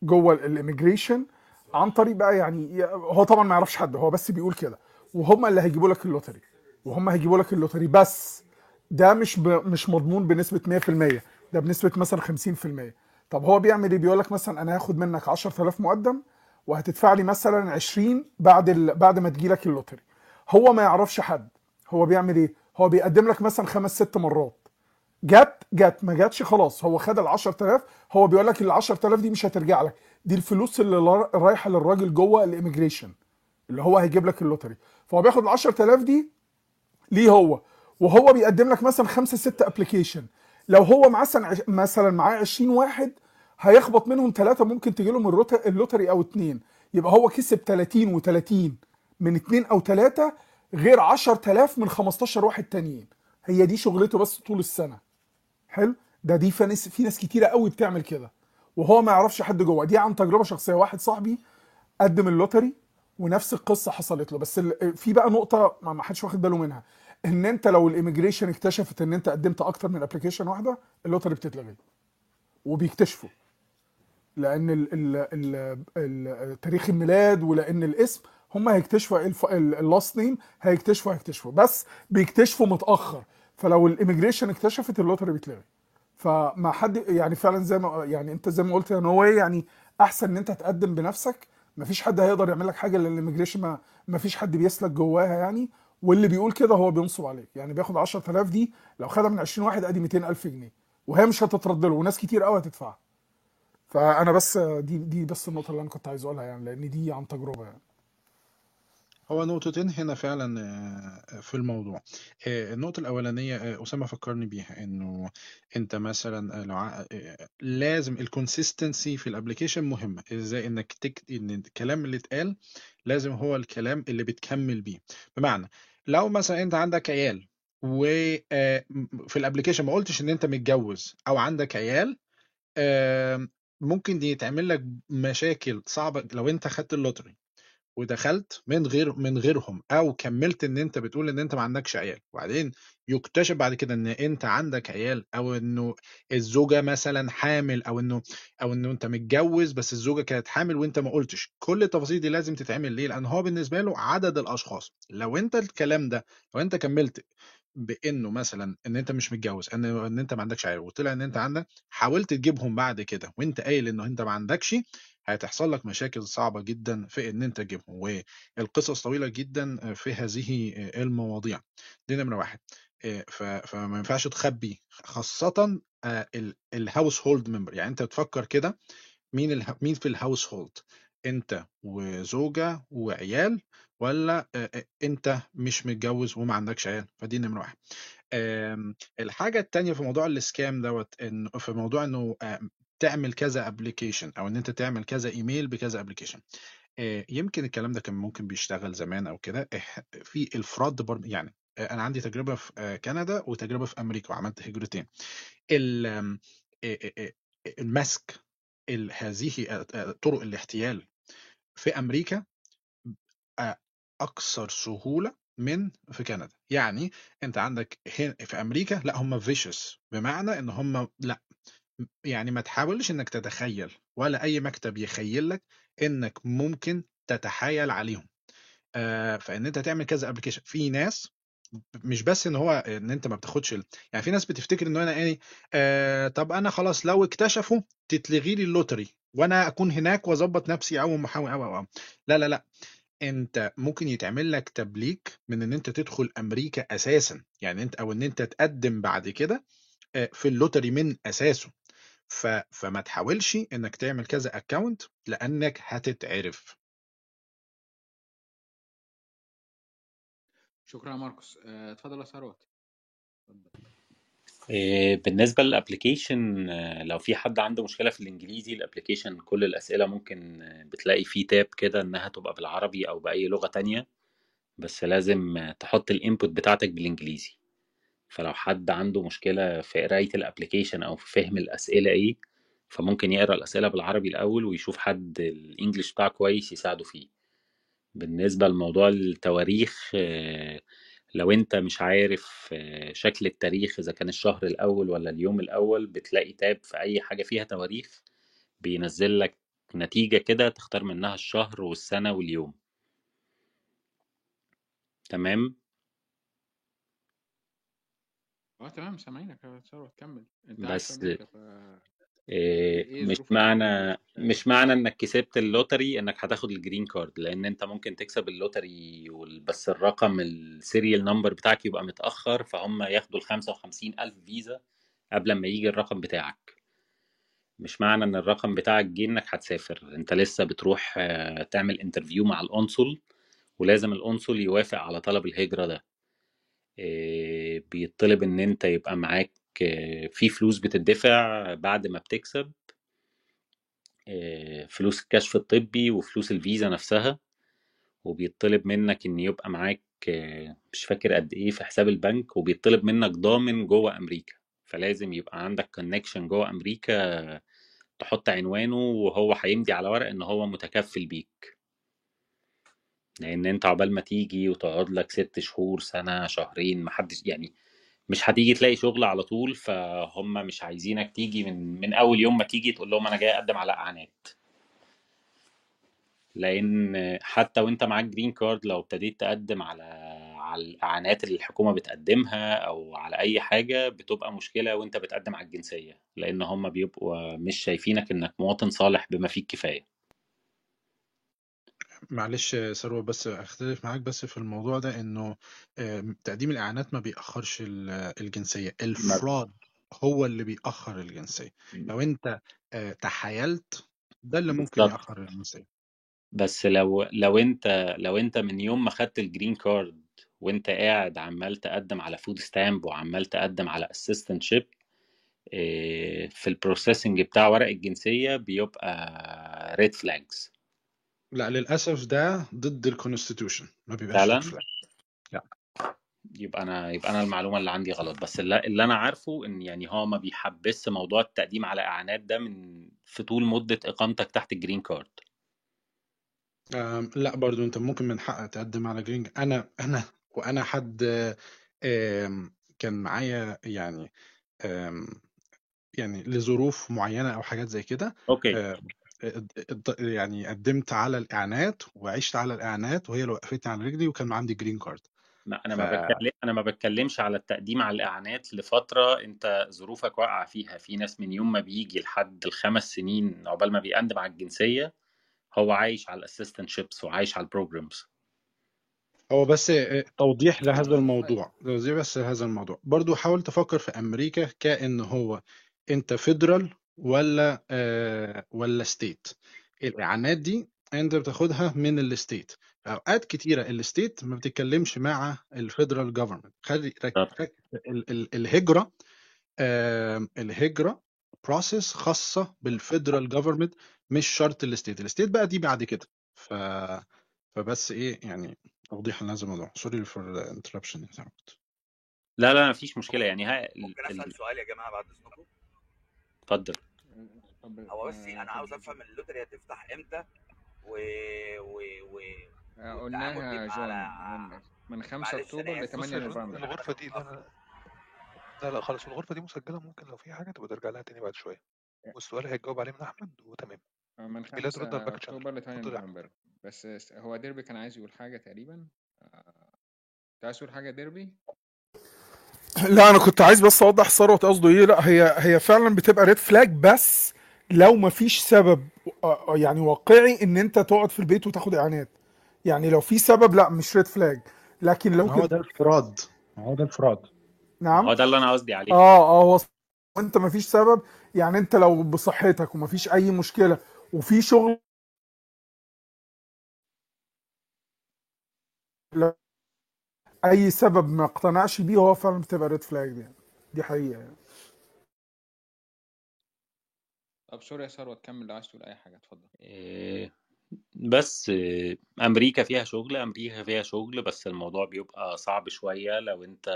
جوه ال immigration عن طريق بقى يعني هو طبعا ما يعرفش حد هو بس بيقول كده. وهم اللي هيجيبوا لك ال lottery وهم هيجيبوا لك ال lottery بس. ده مش ب... مش مضمون بنسبة 100% ده بنسبة مثلا 50% طب هو بيعمل إيه؟ بيقول لك مثلا أنا هاخد منك 10000 مقدم وهتدفع لي مثلا 20 بعد ال... بعد ما تجي لك ال lottery. هو ما يعرفش حد هو بيعمل إيه؟ هو بيقدم لك مثلا خمس ست مرات. جت جت ما جاتش خلاص. هو خد ال 10000 هو بيقول لك ال 10000 دي مش هترجع لك. دي الفلوس اللي رايحة للراجل جوه ال immigration اللي هو هيجيب لك ال lottery. فهو بياخد ال 10000 دي ليه هو؟ وهو بيقدم لك مثلا خمسة ستة application لو هو مثلا مثلا معاه 20 واحد هيخبط منهم ثلاثة ممكن تجي لهم ال lottery أو اتنين. يبقى هو كسب 30 و30 من اتنين أو ثلاثة غير 10000 من 15 واحد تانيين. هي دي شغلته بس طول السنة. حلو. ده دي في ناس في ناس كتيرة قوي بتعمل كده. وهو ما يعرفش حد جوه. دي عن تجربة شخصية. واحد صاحبي قدم ال lottery ونفس القصة حصلت له. بس في بقى نقطة ما حدش واخد باله منها. إن أنت لو ال immigration اكتشفت إن أنت قدمت أكتر من application واحدة ال lottery بتتلغي. وبيكتشفوا. لأن ال ال ال ال تاريخ الميلاد ولأن الاسم هم هيكتشفوا ال last name هيكتشفوا هيكتشفوا. بس بيكتشفوا متأخر. فلو ال immigration اكتشفت ال lottery بيتلغي. فما حد يعني فعلا زي ما يعني أنت زي ما قلت يا نو يعني أحسن إن أنت تقدم بنفسك. مفيش حد هيقدر يعمل لك حاجة لأن الاميجريشن ما مفيش حد بيسلك جواها يعني. واللي بيقول كده هو بينصب عليك. يعني بياخد 10000 دي لو خدها من 20 واحد أدي 200000 جنيه. وهي مش هتترد له وناس كتير قوي هتدفعها. فأنا بس دي دي بس النقطة اللي أنا كنت عايز أقولها يعني لأن دي عن تجربة يعني. هو نقطتين هنا فعلا آه، في الموضوع. آه، النقطة الأولانية آه، أسامة فكرني بيها إنه أنت مثلا لو لازم ال consistency في ال application مهمة. إزاي؟ إنك تك... إن الكلام اللي اتقال لازم هو الكلام اللي بتكمل بيه. بمعنى لو مثلا أنت عندك عيال وفي ال application ما قلتش إن أنت متجوز أو عندك عيال ممكن دي يتعمل لك مشاكل صعبة لو أنت خدت ال lottery. ودخلت من غير من غيرهم أو كملت إن أنت بتقول إن أنت ما عندكش عيال. وبعدين يكتشف بعد كده إن أنت عندك عيال أو إنه الزوجة مثلا حامل أو إنه أو إنه أنت متجوز بس الزوجة كانت حامل وأنت ما قلتش. كل التفاصيل دي لازم تتعمل ليه؟ لأن هو بالنسبة له عدد الأشخاص. لو أنت الكلام ده لو أنت كملت بإنه مثلا إن أنت مش متجوز إن إن أنت ما عندكش عيال وطلع إن أنت عندك حاولت تجيبهم بعد كده وأنت قايل إنه أنت ما عندكش هتحصل لك مشاكل صعبة جدا في إن أنت تجيبهم والقصص طويلة جدا في هذه المواضيع. دي نمرة واحد. ف- فما ينفعش تخبي خاصة ال household member يعني أنت تفكر كده مين. مين في ال household أنت وزوجة وعيال ولا آه، آه، أنت مش متجوز وما عندكش عيال؟ فدي نمرة واحد. آم، الحاجة التانية في موضوع ال scam دوت انه في موضوع آم، تعمل كذا application أو إن أنت تعمل كذا ايميل بكذا application يمكن الكلام ده كان ممكن بيشتغل زمان أو كده. في الفراد برضه يعني آه، أنا عندي تجربة في آه، كندا وتجربة في أمريكا وعملت هجرتين آه، آه، آه، المسك ال- هذه آه، آه، طرق الاحتيال في أمريكا آه، أكثر سهولة من في كندا. يعني أنت عندك هنا في أمريكا لا هم فيشس بمعنى إن هم لا. يعني ما تحاولش إنك تتخيل ولا أي مكتب يخيل لك إنك ممكن تتحايل عليهم. آه فإن أنت تعمل كذا application في ناس مش بس إن هو إن أنت ما بتاخدش ال... يعني في ناس بتفتكر إن أنا إيه آه طب أنا خلاص لو اكتشفوا تتلغي لي ال lottery وأنا أكون هناك وأظبط نفسي أو محاول أو أو أو. لا لا لا. أنت ممكن يتعمل لك block من إن أنت تدخل أمريكا أساسا. يعني أنت أو إن أنت تقدم بعد كده آه، في ال lottery من أساسه. ف... فما تحاولش إنك تعمل كذا account لأنك هتتعرف. شكرا يا ماركوس. آه، اتفضل يا ثروت اتفضل. إيه، بالنسبة لل application آه، لو في حد عنده مشكلة في الإنجليزي ال application كل الأسئلة ممكن آه، بتلاقي فيه tab كده إنها تبقى بالعربي أو بأي لغة تانية. بس لازم آه، تحط ال input بتاعتك بالإنجليزي. فلو حد عنده مشكلة في قراية الابليكيشن أو في فهم الأسئلة إيه فممكن يقرأ الأسئلة بالعربي الأول ويشوف حد الإنجليش بتاعه كويس يساعده فيه. بالنسبة لموضوع التواريخ آه، لو أنت مش عارف آه، شكل التاريخ إذا كان الشهر الأول ولا اليوم الأول بتلاقي تاب في أي حاجة فيها تواريخ بينزل لك نتيجة كده تختار منها الشهر والسنة واليوم. تمام؟ آه تمام سامعينك يا ثروت كمل. أنت بس ف إيه، إيه مش معنى مش معنى إنك كسبت ال lottery إنك هتاخد ال green card لأن أنت ممكن تكسب اللوتري بس الرقم ال serial number بتاعك يبقى متأخر فهم ياخدوا ال 55 ألف فيزا قبل ما يجي الرقم بتاعك. مش معنى إن الرقم بتاعك جه إنك هتسافر. أنت لسه بتروح آه، تعمل interview مع القنصل ولازم القنصل يوافق على طلب الهجرة ده. آه، بيطلب إن أنت يبقى معاك آه، في فلوس بتدفع بعد ما بتكسب آه، فلوس الكشف الطبي وفلوس الفيزا نفسها وبيطلب منك إن يبقى معاك آه، مش فاكر قد إيه في حساب البنك وبيطلب منك ضامن جوه أمريكا. فلازم يبقى عندك كونكشن جوه أمريكا تحط عنوانه وهو هيمضي على ورق إن هو متكفل بيك. لأن أنت عقبال ما تيجي وتقعد لك ست شهور سنة شهرين محدش يعني مش هتيجي تلاقي شغل على طول فهم مش عايزينك تيجي من من أول يوم ما تيجي تقول لهم أنا جاي أقدم على اعانات لأن حتى وأنت معاك جرين كارد لو ابتديت تقدم على على الاعانات اللي الحكومة بتقدمها أو على أي حاجة بتبقى مشكلة وأنت بتقدم على الجنسية لأن هم بيبقوا مش شايفينك إنك مواطن صالح بما فيه الكفاية. معلش يا ثروت بس أختلف معاك بس في الموضوع ده إنه تقديم الإعانات ما بيأخرش ال- الجنسية. ما ال fraud هو اللي بيأخر الجنسية. لو أنت آه، تحايلت ده اللي ممكن بالظبط يأخر الجنسية. بس لو لو أنت لو أنت من يوم ما خدت ال green card وأنت قاعد عمال تقدم على food stamp وعمال تقدم على assistantship في ال processing بتاع ورق الجنسية بيبقى red flags لا للأسف ده ضد ال constitution ما بيبقاش فعلا؟ لا. يبقى أنا يبقى أنا المعلومة اللي عندي غلط. بس اللي, اللي أنا عارفه إن يعني هو ما بيحبس موضوع التقديم على إعانات ده من في طول مدة إقامتك تحت ال green card لا برضو أنت ممكن من حقك تقدم على green أنا أنا وأنا حد كان معايا يعني يعني لظروف معينة أو حاجات زي كده okay. يعني قدمت على الإعانات وعشت على الإعانات وهي اللي وقفتني على رجلي وكان عندي green card ما أنا ف ما بتكلم أنا ما بتكلمش على التقديم على الإعانات لفترة أنت ظروفك واقعة فيها. في ناس من يوم ما بيجي لحد الخمس سنين عقبال ما بيقدم على الجنسية هو عايش على ال assistantships وعايش على ال programs هو بس توضيح لهذا الموضوع توضيح بس لهذا الموضوع. برضو حاول تفكر في أمريكا كأن هو أنت federal ولا آه ولا state الإعانات دي أنت بتاخدها من ال state أوقات كتيرة ال state ما بتتكلمش مع ال federal government خلي رك... بالظبط رك... ال... ال... الهجرة آم، الهجرة process خاصة بال federal government مش شرط ال state ال state بقى دي بعد كده. ف فبس إيه يعني توضيح لهذا الموضوع. sorry for interruption لا لا مفيش مشكلة. يعني ها ال... ممكن ال... أسأل سؤال يا جماعة بعد إذنكم؟ اتفضل. هو بس أنا عاوز اتفضل. افهم اللوتري هتفتح إمتى؟ و و و آه، قلناها بيبقى جون على من من 5 معلش أكتوبر ل اسف بص 8 يا جون نوفمبر. الغرفة دي لا لا لا لا خلاص الغرفة دي مسجلة ممكن لو في حاجة تبقى ترجع لها تاني بعد شوية. والسؤال هيتجاوب عليه من أحمد وتمام. آه، من ميلاد 5 رد على الباك شانل أكتوبر ل 8 اتفضل يا أحمد. نوفمبر. بس هو ديربي كان عايز يقول حاجة تقريبا؟ آه، انت عايز تقول حاجة ديربي؟ لا أنا كنت عايز بس أوضح ثروت قصده إيه. لا هي هي فعلا بتبقى red flag بس لو مفيش سبب آه، آه، يعني واقعي إن أنت تقعد في البيت وتاخد اعانات يعني لو في سبب لا مش red flag لكن لو ما هو ده ال fraud. ما هو ده ال fraud. نعم؟ هو ده اللي أنا قصدي عليه. آه آه هو أنت مفيش سبب. يعني أنت لو بصحتك ومفيش أي مشكلة وفي شغل أي سبب ما اقتنعش بيه هو فعلا بتبقى red flag دي يعني. دي حقيقة يعني. طب sorry يا ثروت كمل لو عايز تقول أي حاجة اتفضل إيه، بس إيه، أمريكا فيها شغل أمريكا فيها شغل بس الموضوع بيبقى صعب شوية لو أنت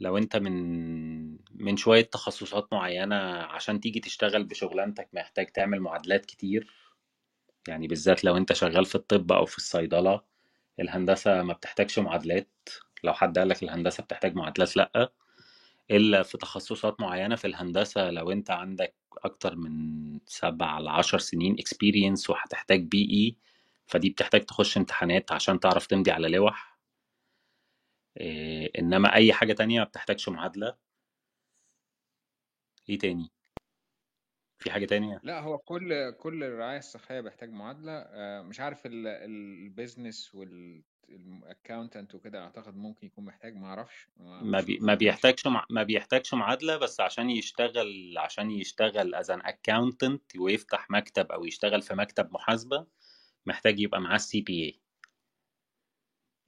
لو أنت من من شوية تخصصات معينة عشان تيجي تشتغل بشغلانتك محتاج تعمل معادلات كتير يعني بالذات لو أنت شغال في الطب أو في الصيدلة الهندسة ما بتحتاجش معادلات. لو حد قالك الهندسة بتحتاج معادلات لأ. إلا في تخصصات معينة في الهندسة لو أنت عندك أكتر من سبع لعشر سنين experience وهتحتاج PE فدي بتحتاج تخش امتحانات عشان تعرف تمضي على لوح. إيه، إنما أي حاجة تانية ما بتحتاجش معادلة. إيه تاني؟ في حاجة تانية؟ لا هو كل كل الرعاية الصحية بيحتاج معادلة. آه، مش عارف ال- ال- ال business وال accountant وكده أعتقد ممكن يكون محتاج ما أعرفش. ما بي ما بيحتاجش مع... ما بيحتاجش معادلة بس عشان يشتغل عشان يشتغل as an accountant ويفتح مكتب أو يشتغل في مكتب محاسبة محتاج يبقى معاه ال CPA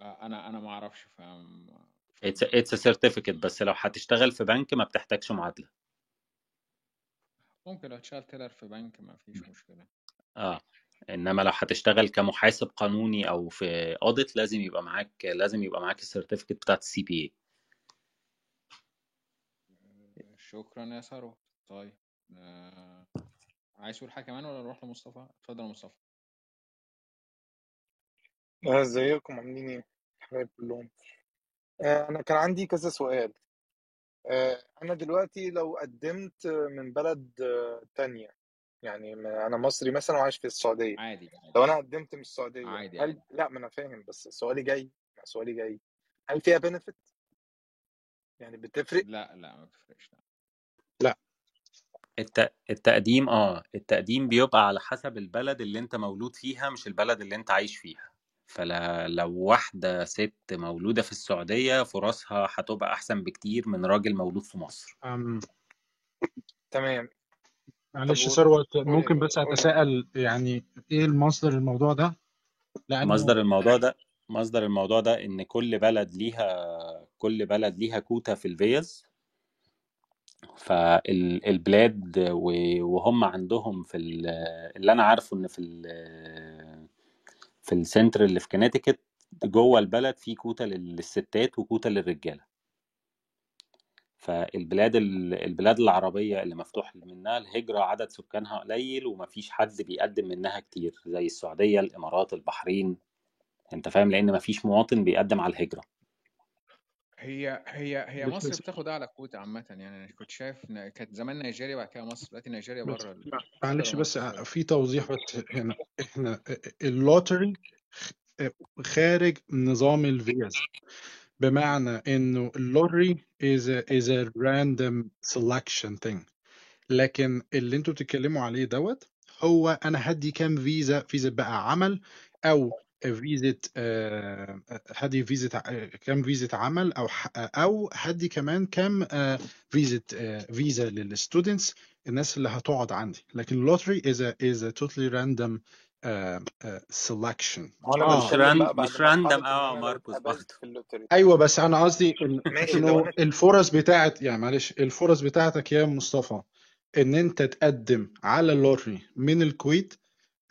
أنا أنا ما أعرفش ف it's it's certificate بس لو هتشتغل في بنك ما بتحتاجش معادلة. ممكن لو تشتغل teller في بنك ما فيش مشكلة. آه. إنما لو هتشتغل كمحاسب قانوني أو في audit لازم يبقى معاك لازم يبقى معاك ال certificate بتاعت السي بي اي شكرا يا ثروت طيب آه، عايز تقول حاجة كمان ولا نروح لمصطفى؟ اتفضل يا مصطفى. آه، إزيكم؟ عاملين إيه؟ حبايب كلهم. آه، أنا كان عندي كذا سؤال. أنا دلوقتي لو قدمت من بلد آه، تانية يعني أنا مصري مثلا وعايش في السعودية. عادي عادي. لو أنا قدمت من السعودية عادي هل عادي. لا ما أنا فاهم بس سؤالي جاي سؤالي جاي. هل فيها بنفيت يعني بتفرق؟ لا لا ما بتفرقش لا. لا. الت... التقديم آه التقديم بيبقى على حسب البلد اللي أنت مولود فيها مش البلد اللي أنت عايش فيها. فلو واحدة ست مولودة في السعودية فرصها هتبقى أحسن بكتير من راجل مولود في مصر. أم، تمام. معلش ثروت ممكن بس أتساءل يعني إيه المصدر الموضوع ده؟ لأنه مصدر الموضوع ده مصدر الموضوع ده إن كل بلد ليها كل بلد ليها كوتا في الفيز. فالبلاد وهم عندهم في ال- اللي أنا عارفه إن في في ال center اللي في كونيتيكت جوه البلد في كوتا للستات وكوتا للرجالة. فالبلاد ال- البلاد العربية اللي مفتوح منها الهجرة عدد سكانها قليل ومفيش حد بيقدم منها كتير زي السعودية الإمارات البحرين. أنت فاهم؟ لأن مفيش مواطن بيقدم على الهجرة. هي هي هي مصر بتاخد أعلى كوتا عامه. يعني أنا كنت شايف كانت زمان نيجيريا وبعد كده مصر دلوقتي نيجيريا بس بره ال- معلش بره بس مصر. شوية في توضيح بس هنا. إحنا ال lottery خارج نظام الفيز بمعنى إنه ال lottery is a, is a random selection thing. لكن اللي أنتوا بتتكلموا عليه دوت هو أنا هدي كام فيزا فيزا بقى عمل أو فيزا آه، هدي فيزا ع- كام فيزا عمل أو ح- أو هدي كمان كام آه، فيزا آه، فيزا للستودنتس الناس اللي هتقعد عندي. لكن اللوتري is a is a totally random سelection هو أنا آه مش بتكلم راند بقى بعد مش راندم مرحله ان آه أنا لو ماركوس اتقبلت برضه في اللوتري. أيوه بس أنا قصدي إن- ماشي لو إنه أنا الفرص بتاعت يعني معلش الفرص بتاعتك يا مصطفى إن أنت تقدم على ال lottery من الكويت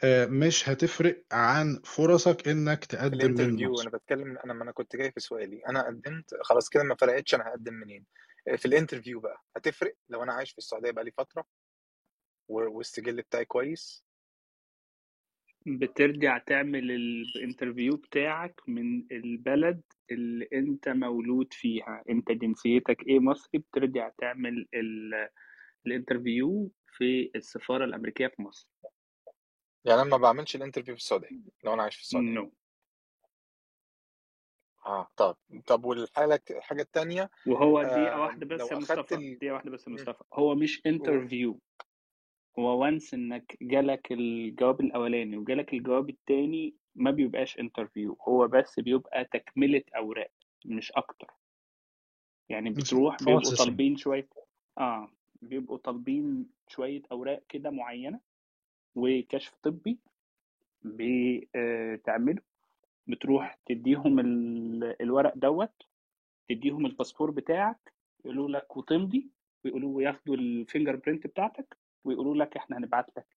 آه، مش هتفرق عن فرصك إنك في تقدم من ال interview مصر أنا بتكلم أنا ما أنا كنت جاي في سؤالي. أنا قدمت خلاص كده ما فرقتش أنا هقدم منين. في ال interview بقى هتفرق لو أنا عايش في السعودية بقى لي فترة و- والسجل بتاعي كويس؟ بترجع تعمل ال interview بتاعك من البلد اللي أنت مولود فيها. أنت جنسيتك إيه؟ مصري. بترجع تعمل ال- ال interview في السفارة الأمريكية في مصر. يعني أنا ما بعملش ال interview في السعودية لو أنا عايش في السعودية. no. آه طب طب والحالة الحاجة التانية وهو دقيقة آه واحدة بس يا مصطفى ال... دقيقة واحدة بس يا مصطفى. هو مش interview هو once إنك جالك الجواب الأولاني وجالك الجواب التاني ما بيبقاش interview هو بس بيبقى تكملة أوراق مش أكتر. يعني بتروح بيبقوا طالبين شوية آه بيبقوا طالبين شوية أوراق كده معينة وكشف طبي بتعمله. بتروح تديهم ال- الورق دوت تديهم الباسبور بتاعك يقولوا لك وتمضي ويقولوا ياخدوا ال fingerprint بتاعتك ويقولوا لك إحنا هنبعت لك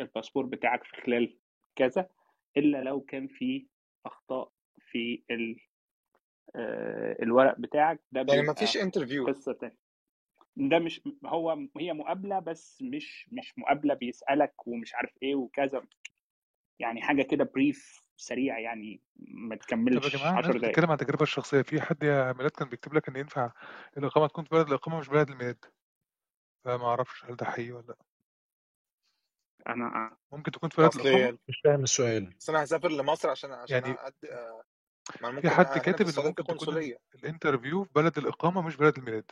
الباسبور بتاعك في خلال كذا إلا لو كان في أخطاء في ال- آه، الورق بتاعك. ده يعني ما بيبقى فيش interview قصة تانية. ده مش هو هي مقابلة بس مش مش مقابلة بيسألك ومش عارف إيه وكذا. يعني حاجة كده brief سريع يعني ما طب يا تكملش الناس 10 دقايق. بتتكلم عن التجربة الشخصية. في حد يا ميلاد كان بيكتب لك إن ينفع الإقامة تكون في بلد الإقامة مش بلد الميلاد؟ فما أعرفش هل ده حقيقي ولا لأ. أنا ممكن تكون في بلد أصل الإقامة؟ مش فاهم السؤال. بس أنا هسافر لمصر عشان عشان يعني أقد... آه، في حد كاتب في ممكن تكون ال interview في بلد الإقامة مش بلد الميلاد؟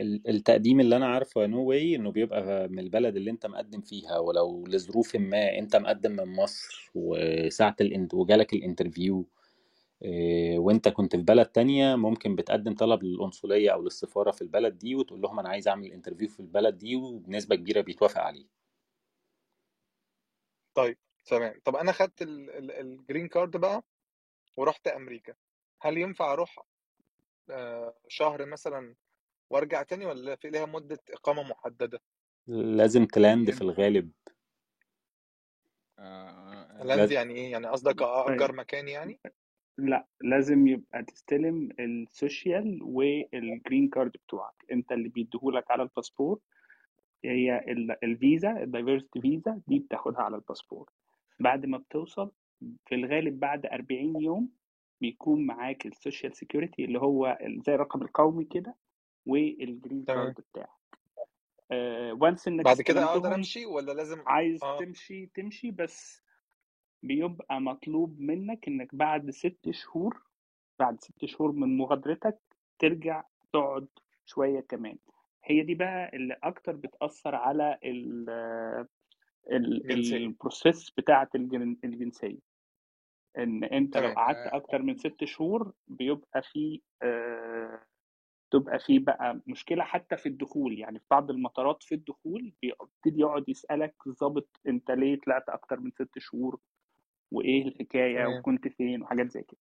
ال- التقديم اللي أنا عارفه no way إنه بيبقى من البلد اللي أنت مقدم فيها ولو لظروف ما أنت مقدم من مصر وساعة الانت وجالك ال interview إيه، وأنت كنت في بلد تانية ممكن بتقدم طلب للقنصلية أو للسفارة في البلد دي وتقول لهم أنا عايز أعمل interview في البلد دي وبنسبة كبيرة بيتوافق عليه. طيب تمام. طب أنا خدت ال- ال- ال green card بقى ورحت أمريكا. هل ينفع أروح آه، شهر مثلا وارجع تاني ولا في ليها مدة إقامة محددة؟ لازم ت land في الغالب. آه، land لازم. يعني إيه؟ يعني قصدك اجر مكان يعني؟ لا لازم يبقى تستلم ال social وال green card بتوعك. أنت اللي بيديهولك على الباسبور هي ال- الفيزا ال diversity visa دي بتاخدها على الباسبور. بعد ما بتوصل في الغالب بعد 40 يوم بيكون معاك ال social security اللي هو زي الرقم القومي كده وال green card بتاعك. once إنك بعد كده أقدر أمشي ولا لازم عايز آه. تمشي تمشي بس بيبقى مطلوب منك إنك بعد ست شهور بعد ست شهور من مغادرتك ترجع تقعد شوية كمان. هي دي بقى اللي أكتر بتأثر على ال ال البروسيس بتاعة الجن- الجنسية. إن أنت لو قعدت آه، أكتر من ست شهور بيبقى في آه تبقى في بقى مشكلة حتى في الدخول. يعني في بعض المطارات في الدخول بيبتدي يقعد يسألك ظابط أنت ليه طلعت أكتر من ست شهور؟ وإيه الحكاية؟ تمام. وكنت فين؟ وحاجات زي كده.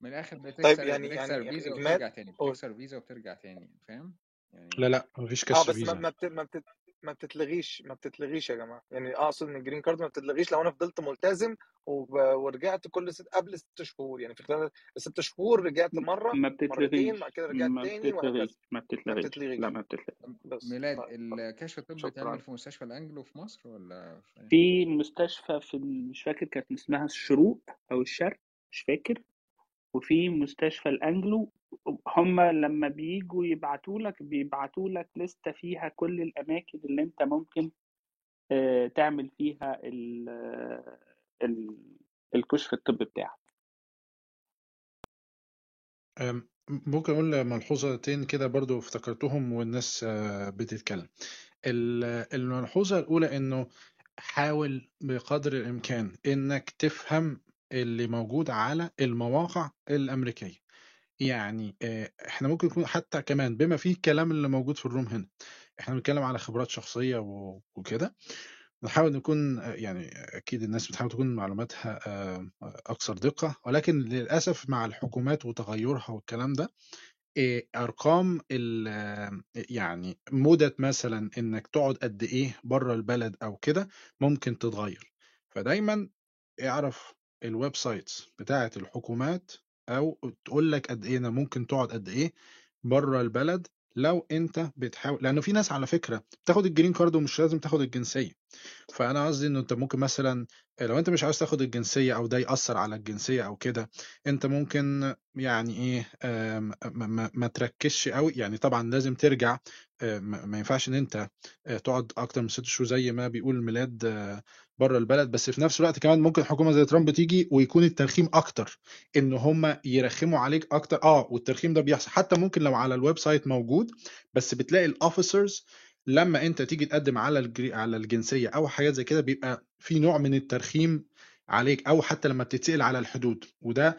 من الآخر طيب بتكسر يعني بتكسر يعني فيزا اجمال وبترجع تاني بتكسر فيزا وبترجع تاني فاهم؟ يعني لا لا مفيش آه كسر بس ما فيزا. ما بت... ما, بت... ما بتتلغيش ما بتتلغيش يا جماعة. يعني أقصد إن الجرين كارد ما بتتلغيش لو أنا فضلت ملتزم وب... ورجعت كل ست قبل ست شهور. يعني في خلال الست شهور رجعت مرة ما مرتين بتتلغيش بعد كده رجعت ما تاني بتتلغيش ما بتتلغيش. لا ما بتتلغيش. ميلاد طيب الكشف الطبي بيتعمل في مستشفى الأنجلو في مصر ولا في في مستشفى في مش فاكر كانت اسمها الشروق أو الشرق مش فاكر. وفي مستشفى الأنجلو هم لما بييجوا يبعتوا لك بيبعتوا لك لستة فيها كل الأماكن اللي أنت ممكن تعمل فيها ال ال الكشف الطبي بتاعك. أم، ممكن أقول ملحوظتين كده برضو افتكرتهم والناس بتتكلم. ال- الملحوظة الأولى إنه حاول بقدر الإمكان إنك تفهم اللي موجود على المواقع الأمريكية. يعني إحنا ممكن يكون حتى كمان بما فيه الكلام اللي موجود في الروم هنا إحنا بنتكلم على خبرات شخصية وكده نحاول نكون يعني أكيد الناس بتحاول تكون معلوماتها أكثر دقة ولكن للأسف مع الحكومات وتغيرها والكلام ده أرقام يعني مدة مثلا إنك تقعد قد إيه بره البلد أو كده ممكن تتغير. فدايما اعرف ال websites بتاعة الحكومات أو تقول لك قد إيه أنا ممكن تقعد قد إيه بره البلد لو أنت بتحاول لأنه في ناس على فكرة بتاخد ال green card ومش لازم تاخد الجنسية. فأنا قصدي إنه أنت ممكن مثلا لو أنت مش عاوز تاخد الجنسية أو ده يأثر على الجنسية أو كده أنت ممكن يعني إيه آم، ما, تركزش قوي يعني طبعا لازم ترجع ما ما ينفعش إن أنت آه، تقعد أكتر من ست شهور زي ما بيقول الميلاد آه، بره البلد. بس في نفس الوقت كمان ممكن حكومة زي ترامب تيجي ويكون الترخيم أكتر إن هم يرخموا عليك أكتر. أه والترخيم ده بيحصل. حتى ممكن لو على ال website موجود بس بتلاقي ال officers لما أنت تيجي تقدم على. على الجنسية أو حاجات زي كده بيبقى في نوع من الترخيم عليك أو حتى لما بتتسأل على الحدود. وده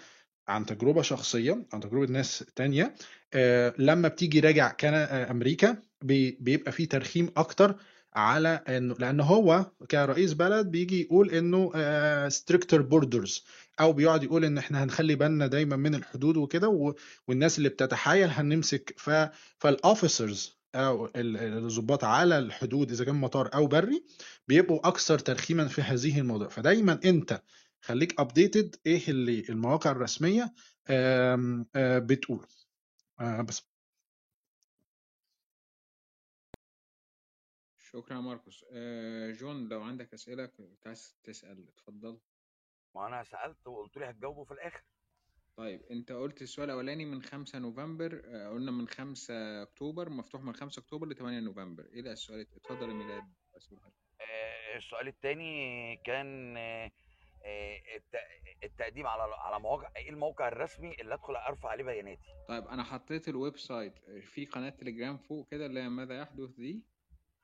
عن تجربة شخصية عن تجربة ناس تانية آه لما بتيجي راجع كان آه أمريكا بي... بيبقى في ترخيم أكتر على إنه لأن هو كرئيس بلد بيجي يقول إنه stricter borders أو بيقعد يقول إن إحنا هنخلي بالنا دايما من الحدود وكده. والناس اللي بتتحايل هنمسك ف... فال officers أو ال- الضباط على الحدود إذا كان مطار أو بري بيبقوا أكثر ترخيما في هذه الموضوع فدايما أنت خليك updated إيه اللي المواقع الرسمية آم، بتقول. آه، بس. شكرا يا ماركوس. آه، جون لو عندك أسئلة كنت عايز تسأل اتفضل. ما أنا سألت وقلت لي هتجاوبه في الآخر. طيب أنت قلت السؤال الأولاني من 5 نوفمبر آه، قلنا من 5 أكتوبر مفتوح من 5 أكتوبر ل 8 نوفمبر. إيه ده؟ السؤال اتفضل يا ميلاد السؤال الثاني كان التقديم على على مواقع إيه الموقع الرسمي اللي أدخل ارفع عليه بياناتي؟ طيب أنا حطيت ال website آه، في قناة تليجرام فوق كده اللي هي ماذا يحدث دي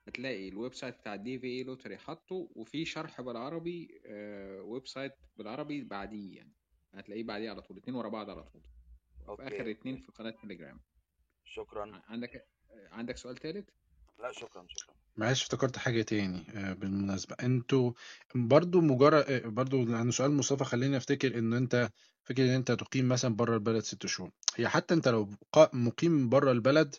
هتلاقي ال website بتاع ال DV lottery حاطه وفي شرح بالعربي آه، website بالعربي بعديه يعني هتلاقيه بعديه على طول اتنين ورا بعض على طول في okay. اخر اتنين في قناة تليجرام. شكرا. عندك آه، عندك سؤال تالت؟ لا شكرا شكرا. معلش افتكرت حاجة تاني آه، بالمناسبة. أنتوا برضو مجرد آه، برضو لأن سؤال مصطفى خليني افتكر إن أنت فكرة إن أنت تقيم مثلا بره البلد ست شهور. هي حتى أنت لو مقيم بره البلد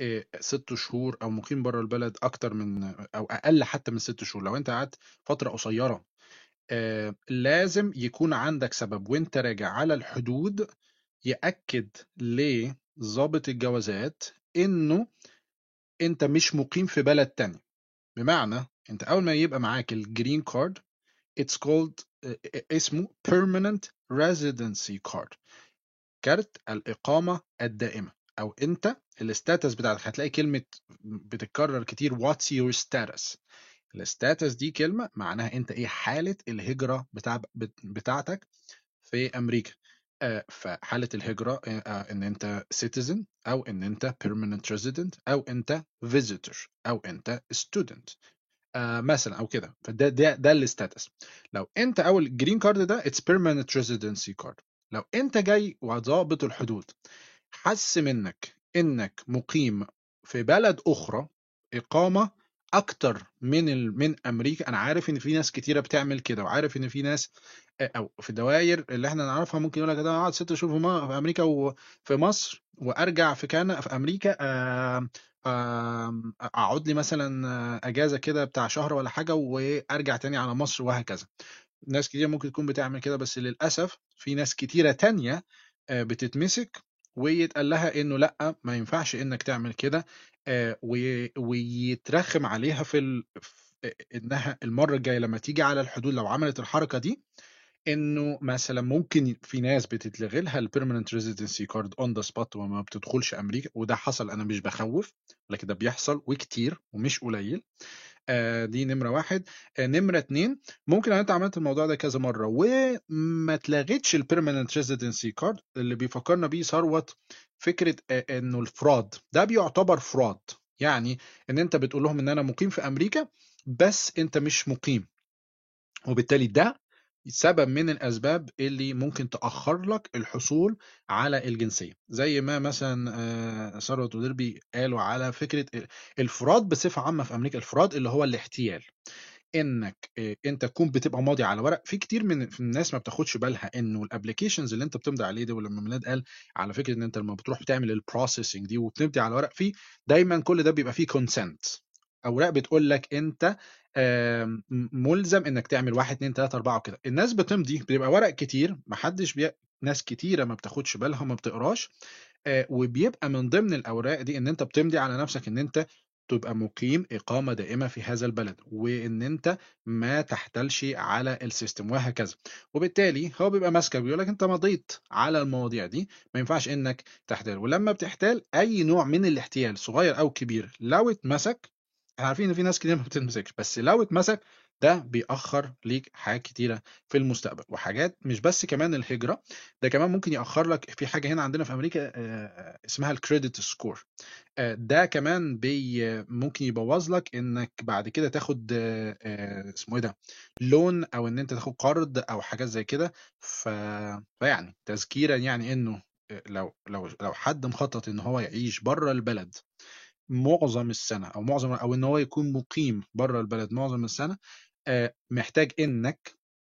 آه، ست شهور أو مقيم بره البلد أكتر من أو أقل حتى من ست شهور. لو أنت قعدت فترة قصيرة لازم يكون عندك سبب. وأنت راجع على الحدود يأكد لضابط الجوازات إنه أنت مش مقيم في بلد تاني بمعنى أنت أول ما يبقى معاك ال green card آه، آه، اسمه permanent residency card. كارت الإقامة الدائمة. أو أنت ال status بتاعتك هتلاقي كلمة بتتكرر كتير what's your status ال status دي كلمة معناها أنت إيه حالة الهجرة بتاع بت- بتاعتك في أمريكا. آه، فحالة الهجرة آه، آه، إن أنت citizen أو إن أنت permanent resident أو أنت visitor أو أنت student مثلا أو كده. فده ده ده ال status لو أنت أول ال green card ده it's permanent residency card لو أنت جاي وضابط الحدود حس منك إنك مقيم في بلد أخرى إقامة أكتر من ال... من أمريكا. أنا عارف إن في ناس كتيرة بتعمل كده وعارف إن في ناس أو في الدوائر اللي إحنا نعرفها ممكن يقول لك أنا أقعد ست شهور في, أمريكا وفي مصر وأرجع في كان في أمريكا آه، آم، أقعد لي مثلا أجازة كده بتاع شهر ولا حاجة وأرجع تاني على مصر وهكذا. ناس كتير ممكن تكون بتعمل كده بس للأسف في ناس كتيرة تانية بتتمسك ويتقال لها إنه لأ ما ينفعش إنك تعمل كده. آه، وي- ويترخم عليها في ال... في- إنها المرة الجاية لما تيجي على الحدود لو عملت الحركة دي إنه مثلا ممكن في ناس بتتلغي لها ال permanent residency card on the spot وما بتدخلش أمريكا وده حصل أنا مش بخوف لكن ده بيحصل وكتير ومش قليل. آه دي نمرة واحد. آه نمرة اتنين ممكن أنت عملت الموضوع ده كذا مرة وما اتلغتش ال permanent residency card اللي بيفكرنا بيه ثروت فكرة إنه ال fraud ده بيعتبر fraud يعني إن أنت بتقول لهم إن أنا مقيم في أمريكا بس أنت مش مقيم. وبالتالي ده سبب من الأسباب اللي ممكن تأخر لك الحصول على الجنسية. زي ما مثلا ثروت وديربي قالوا على فكرة ال fraud بصفة عامة في أمريكا ال fraud اللي هو الاحتيال. إنك آه، أنت تكون بتبقى ماضي على ورق. في كتير من الناس ما بتاخدش بالها إنه ال applications اللي أنت بتمضي عليه ده ولما ميلاد قال على فكرة إن أنت لما بتروح بتعمل ال processing دي وبتمضي على ورق فيه دايما كل ده بيبقى فيه consent أوراق بتقول لك أنت ملزم إنك تعمل واحد اتنين تلاتة أربعة وكده. الناس بتمضي بيبقى ورق كتير محدش بي... ناس كتيرة ما بتاخدش بالها وما بتقراش آه، وبيبقى من ضمن الأوراق دي إن أنت بتمضي على نفسك إن أنت تبقى مقيم إقامة دائمة في هذا البلد وإن أنت ما تحتلش على ال system وهكذا. وبالتالي هو بيبقى ماسكك بيقول لك أنت مضيت على المواضيع دي ما ينفعش إنك تحتال ولما بتحتال أي نوع من الاحتيال صغير أو كبير لو اتمسك إحنا عارفين إن في ناس كتير ما بتتمسكش بس لو اتمسك ده بيأخر ليك حاجات كتيرة في المستقبل وحاجات مش بس كمان الهجرة ده كمان ممكن يأخر لك في حاجة هنا عندنا في أمريكا اسمها ال credit score ده كمان بي ممكن يبوظ لك إنك بعد كده تاخد اسمه إيه ده loan أو إن أنت تاخد قرض أو حاجات زي كده. فيعني تذكيرا يعني آه، لو لو لو حد مخطط إن هو يعيش بره البلد معظم السنة أو معظم أو إن هو يكون مقيم بره البلد معظم السنة محتاج إنك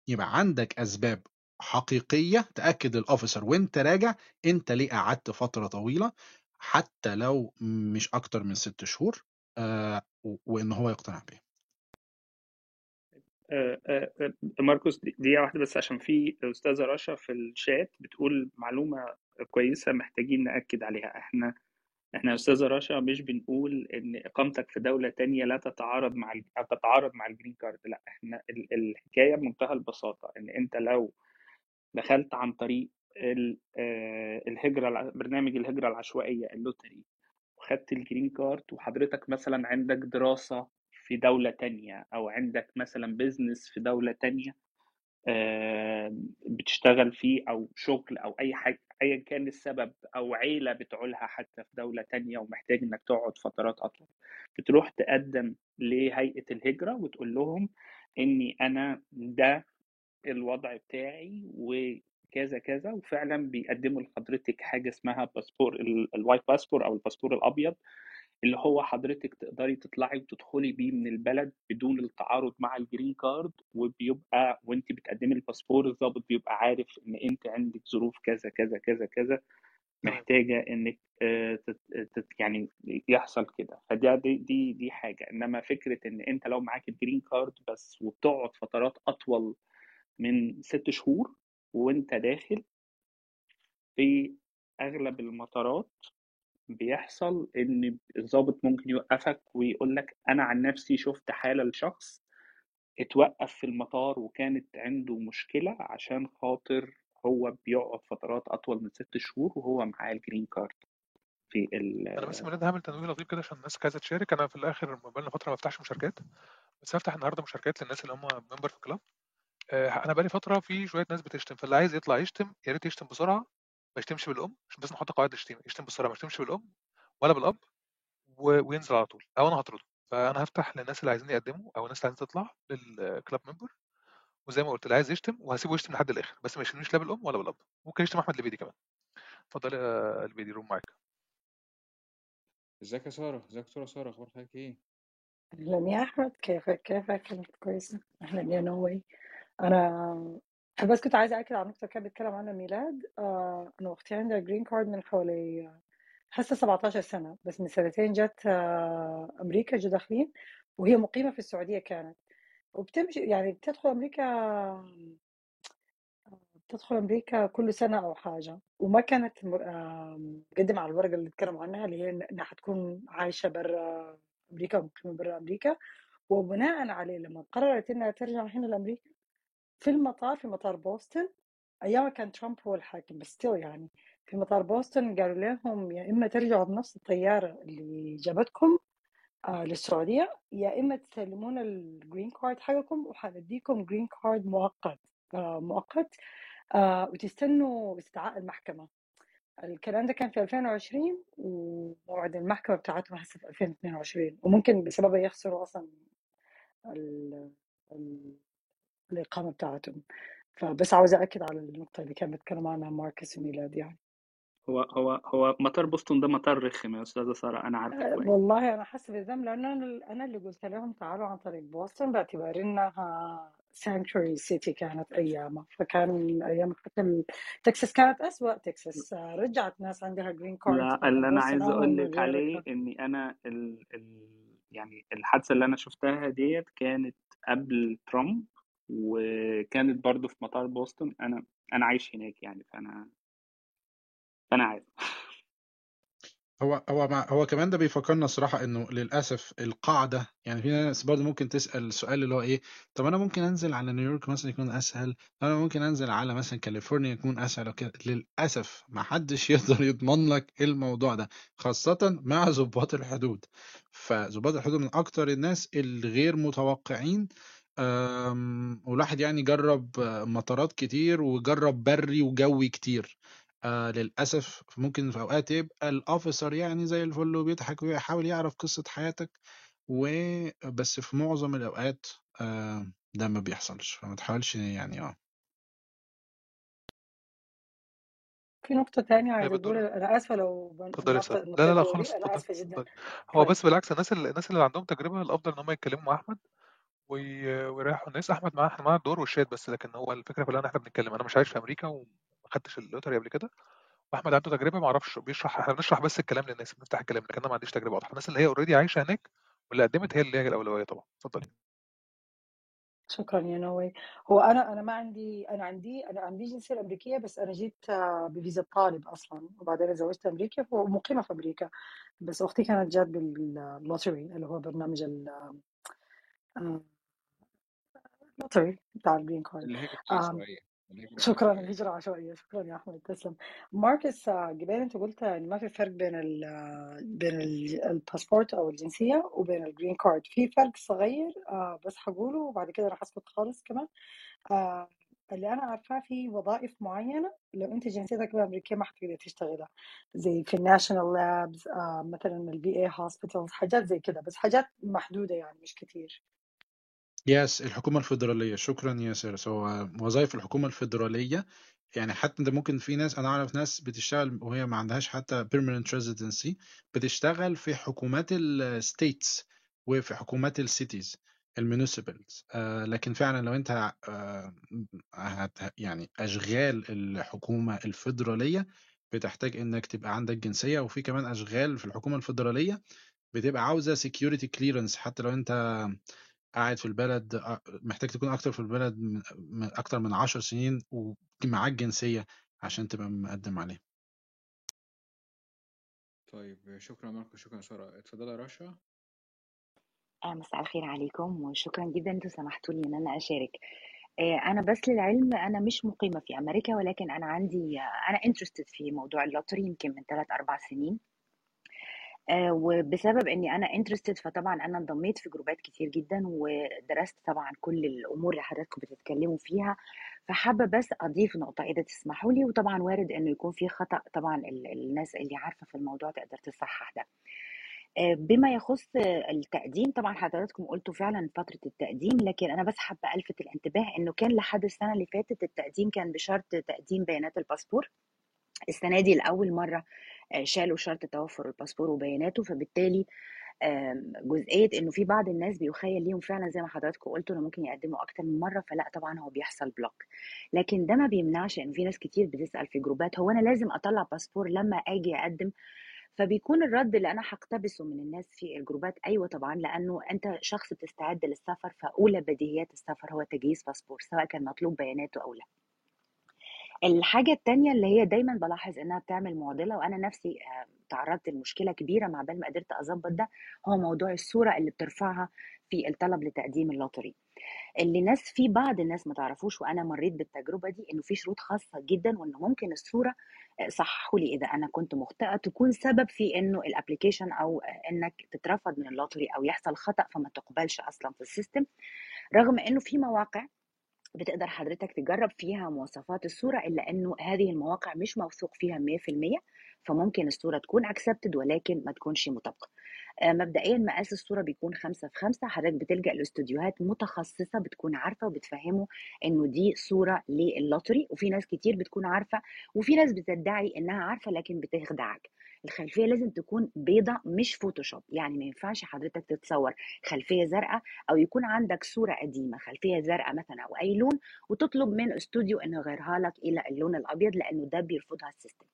يبقى عندك أسباب حقيقية تأكد الاوفيسر وأنت راجع أنت ليه قعدت فترة طويلة حتى لو مش أكتر من ست شهور وإن هو يقتنع بيه. آه، ماركوس دقيقة واحدة بس عشان في أستاذة رشا في الشات بتقول معلومة كويسة محتاجين نأكد عليها. إحنا إحنا يا أستاذة رشا مش بنقول إن إقامتك في دولة تانية لا تتعارض مع تتعارض مع ال green card لأ إحنا ال- الحكاية بمنتهى البساطة إن أنت لو دخلت عن طريق آه، الهجرة الع- برنامج الهجرة العشوائية ال lottery وخدت ال green card وحضرتك مثلا عندك دراسة في دولة تانية أو عندك مثلا business في دولة تانية بتشتغل فيه أو شغل أو أي حاجة أيا كان السبب أو عيلة بتعولها حتى في دولة تانية ومحتاج إنك تقعد فترات أطول. بتروح تقدم لهيئة الهجرة وتقول لهم إني أنا ده الوضع بتاعي وكذا كذا وفعلا بيقدموا لحضرتك حاجة اسمها باسبور ال- ال white passport أو الباسبور الأبيض. اللي هو حضرتك تقدري تطلعي وتدخلي بيه من البلد بدون التعارض مع ال green card وبيبقى وانت بتقدمي الباسبور الضابط بيبقى عارف إن انت عندك ظروف كذا كذا كذا كذا محتاجة إنك تت- يعني يحصل كده. فده دي دي دي حاجة. إنما فكرة إن أنت لو معاك ال green card بس وبتقعد فترات أطول من ست شهور وأنت داخل في أغلب المطارات بيحصل إن الضابط ممكن يوقفك ويقول لك أنا عن نفسي شفت حالة لشخص اتوقف في المطار وكانت عنده مشكلة عشان خاطر هو بيقعد فترات أطول من ست شهور وهو معاه ال green card في ال أنا بس ميلاد هعمل تنويه لطيف كده عشان الناس عايزه تشارك أنا في الآخر بقالنا فترة ما بفتحش مشاركات بس هفتح النهارده مشاركات للناس اللي هم member في ال club. آه، أنا بقالي فترة في شوية ناس بتشتم فاللي عايز يطلع يشتم يا ريت يشتم بسرعة ما يشتمش بالأم عشان بس نحط قواعد الشتيمه يشتم بسرعة ما يشتمش بالأم ولا بالأب و... وينزل على طول أو أنا هطرده. فأنا هفتح للناس اللي عايزين يقدموا أو الناس اللي عايزة تطلع للكلاب ممبر وزي ما قلت اللي عايز يشتم وهسيبه يشتم لحد الآخر بس ما يشتمنيش لا بالأم ولا بالأب. ممكن يشتم أحمد لبيدي كمان. اتفضل يا البيدي روم معاك ازيك يا سارة؟ ازيك يا دكتورة سارة؟ أخبار حضرتك إيه؟ أهلا يا أحمد. كيفك؟ كيفك؟ كنت كويسة. أهلا يا نوي. أنا بس كنت عايزة أكد على نقطة كان بيتكلم عنها ميلاد. آه أنا أختي عندها green card من حوالي هسه 17 سنة بس من سنتين جت آه أمريكا جو داخلين وهي مقيمة في السعودية كانت. وبتمشي يعني بتدخل أمريكا بتدخل أمريكا كل سنة أو حاجة. وما كانت آه، مقدمة على الورقة اللي اتكلموا عنها اللي هي إنها حتكون عايشة برا أمريكا ومقيمة برا أمريكا. وبناء عليه لما قررت إنها ترجع هنا لأمريكا في المطار في مطار بوسطن أيام كان ترامب هو الحاكم بس still يعني في مطار بوسطن قالوا لهم يا إما ترجعوا بنفس الطيارة اللي جابتكم آه للسعودية يا إما تسلمونا ال green card حقكم وحنديكم green card مؤقت آه مؤقت آه وتستنوا استدعاء المحكمة. الكلام ده كان في 2020 وموعد المحكمة بتاعتهم هسه في 2022 وممكن بسببها يخسروا أصلا الإقامة بتاعتهم. فبس عاوزة أكد على النقطة اللي كان بيتكلم عنها ماركس وميلاد يعني. هو هو هو مطار بوسطن ده مطار رخم يا أستاذة سارة أنا عارفه كويس. والله أنا حاسة بالذنب لأن أنا أنا اللي قلت لهم تعالوا عن طريق بوسطن باعتبار انها سانكtuary سيتي كانت أيامها. فكان أيام حتى تكساس كانت أسوأ تكساس. أه، رجعت ناس عندها جرين كارد لا اللي أنا عايز أقول لك عليه إني أنا ال ال يعني الحادثة اللي أنا شفتها ديت كانت قبل ترامب وكانت برضو في مطار بوسطن أنا أنا عايش هناك يعني فأنا فأنا عارف. هو هو مع هو كمان ده بيفكرنا صراحة إنه للأسف القاعدة يعني في ناس برضه ممكن تسأل السؤال اللي هو إيه طب أنا ممكن أنزل على نيويورك مثلا يكون أسهل؟ أنا ممكن أنزل على مثلا كاليفورنيا يكون أسهل؟ وكده للأسف ما حدش يقدر يضمن لك الموضوع ده خاصة مع ضباط الحدود. فضباط الحدود من أكتر الناس الغير متوقعين والواحد يعني جرب آه، مطارات كتير وجرب بري وجوي كتير. آه للأسف ممكن في أوقات يبقى الأوفيسر يعني زي الفل وبيضحك ويحاول يعرف قصة حياتك وبس في معظم الأوقات آه ده ما بيحصلش. فما تحاولش يعني آه. في نقطة تانية عايزة بتدور أقول أنا آسفة لو بن- اتفضلي يا لا لا لا خالص دي أنا اتفضلي آسفة جدا. اتفضلي هو بس بالعكس الناس اللي الناس اللي عندهم تجربة الأفضل إن هم يتكلموا مع أحمد. وي- ويريحوا الناس. أحمد معاه إحنا معاه الدور والشات بس لكن هو الفكرة كلها إن إحنا بنتكلم. أنا مش عايش في أمريكا وما خدتش ال lottery قبل كده. وأحمد عنده تجربة ما أعرفش بيشرح إحنا بنشرح بس الكلام للناس بنفتح الكلام لكن أنا ما عنديش تجربة واضحة. الناس اللي هي already عايشة هناك واللي قدمت هي اللي هي الأولوية طبعا. اتفضلي. شكرا يا نوي هو أنا أنا ما عندي أنا عندي أنا عندي الجنسية الأمريكية بس أنا جيت آه، بفيزا طالب أصلا وبعدين اتزوجت أمريكا ومقيمة في أمريكا. بس أختي كانت جات بال lottery اللي هو برنامج ال- آه، ال lottery بتاع ال green card الهجرة آم، العشوائية الهجرة شكرا العشوائية الهجرة عشوائية شكرا يا أحمد تسلم. ماركس آه، جبال أنت قلت إن ما في فرق بين ال بين ال- الباسبورت أو الجنسية وبين ال green card في فرق صغير آه، بس هقوله وبعد كده راح أسكت خالص كمان. آه، اللي أنا عارفاه في وظائف معينة لو أنت جنسيتك أمريكية ما حتقدر تشتغلها. زي في ال national labs مثلا ال VA hospitals حاجات زي كده بس حاجات محدودة يعني مش كتير. yes الحكومة الفيدرالية. شكرا يا سارة هو وظائف الحكومة الفيدرالية يعني حتى إنت ممكن في ناس أنا أعرف ناس بتشتغل وهي ما عندهاش حتى permanent residency بتشتغل في حكومات ال states وفي حكومات ال cities ال municipals آه لكن فعلا لو أنت آه يعني أشغال الحكومة الفيدرالية بتحتاج إنك تبقى عندك جنسية. وفي كمان أشغال في الحكومة الفيدرالية بتبقى عاوزة security clearance. حتى لو أنت قاعد في البلد محتاج تكون أكتر في البلد من من أكتر من عشر سنين ومعاك جنسية عشان تبقى مقدم عليه طيب شكرا ماركو شكرا سارة اتفضلي يا رشا. آه، مساء الخير عليكم وشكرا جدا أنتوا سمحتوا لي إن أنا أشارك. آه، أنا بس للعلم أنا مش مقيمة في أمريكا ولكن أنا عندي آه، أنا interested في موضوع ال lottery يمكن من 3 4 سنين. وبسبب إني أنا interested فطبعا أنا انضميت في جروبات كتير جدا ودرست طبعا كل الأمور اللي حضراتكم بتتكلموا فيها. فحابة بس أضيف نقطة إذا تسمحوا لي وطبعا وارد إنه يكون في خطأ طبعا ال- الناس اللي عارفة في الموضوع تقدر تصحح ده. آه، بما يخص آه، التقديم طبعا حضراتكم قلتوا فعلا فترة التقديم لكن أنا بس حابة ألفت الانتباه إنه كان لحد السنة اللي فاتت التقديم كان بشرط تقديم بيانات الباسبور. السنة دي لأول مرة آه، شالوا شرط توفر الباسبور وبياناته فبالتالي آم، جزئية إنه في بعض الناس بيخيل ليهم فعلا زي ما حضراتكم قلتوا إنه ممكن يقدموا أكتر من مرة فلا طبعا هو بيحصل block لكن ده ما بيمنعش إنه في ناس كتير بتسأل في جروبات هو أنا لازم أطلع باسبور لما أجي أقدم؟ فبيكون الرد اللي أنا هقتبسه من الناس في الجروبات أيوه طبعا لأنه أنت شخص بتستعد للسفر فأولى بديهيات السفر هو تجهيز باسبور سواء كان مطلوب بياناته أو لا. الحاجة التانية اللي هي دايما بلاحظ إنها بتعمل معضلة وأنا نفسي آه، تعرضت لمشكلة كبيرة على بال ما قدرت أظبط ده هو موضوع الصورة اللي بترفعها في الطلب لتقديم اللوتري. اللي ناس في بعض الناس ما تعرفوش وأنا مريت بالتجربة دي إنه في شروط خاصة جدا وإنه ممكن الصورة آه، صححوا لي اذا أنا كنت مخطئة تكون سبب في إنه ال application أو آه، إنك تترفض من اللوتري أو يحصل خطأ فما تقبلش أصلا في ال system. رغم إنه في مواقع بتقدر حضرتك تجرب فيها مواصفات الصورة إلا إنه هذه المواقع مش موثوق فيها 100% فممكن الصورة تكون accepted ولكن ما تكونش مطابقة. آه، مبدئيا مقاس الصورة بيكون خمسة في خمسة حضرتك بتلجأ لاستوديوهات متخصصة بتكون عارفة وبتفهمه إنه دي صورة للوتري وفي ناس كتير بتكون عارفة وفي ناس بتدعي إنها عارفة لكن بتخدعك. الخلفية لازم تكون بيضة مش فوتوشوب يعني ما ينفعش حضرتك تتصور خلفية زرقاء أو يكون عندك صورة قديمة خلفية زرقاء مثلا أو أي لون وتطلب من استوديو إنه يغيرها لك إلى اللون الأبيض لأنه ده بيرفضها ال system.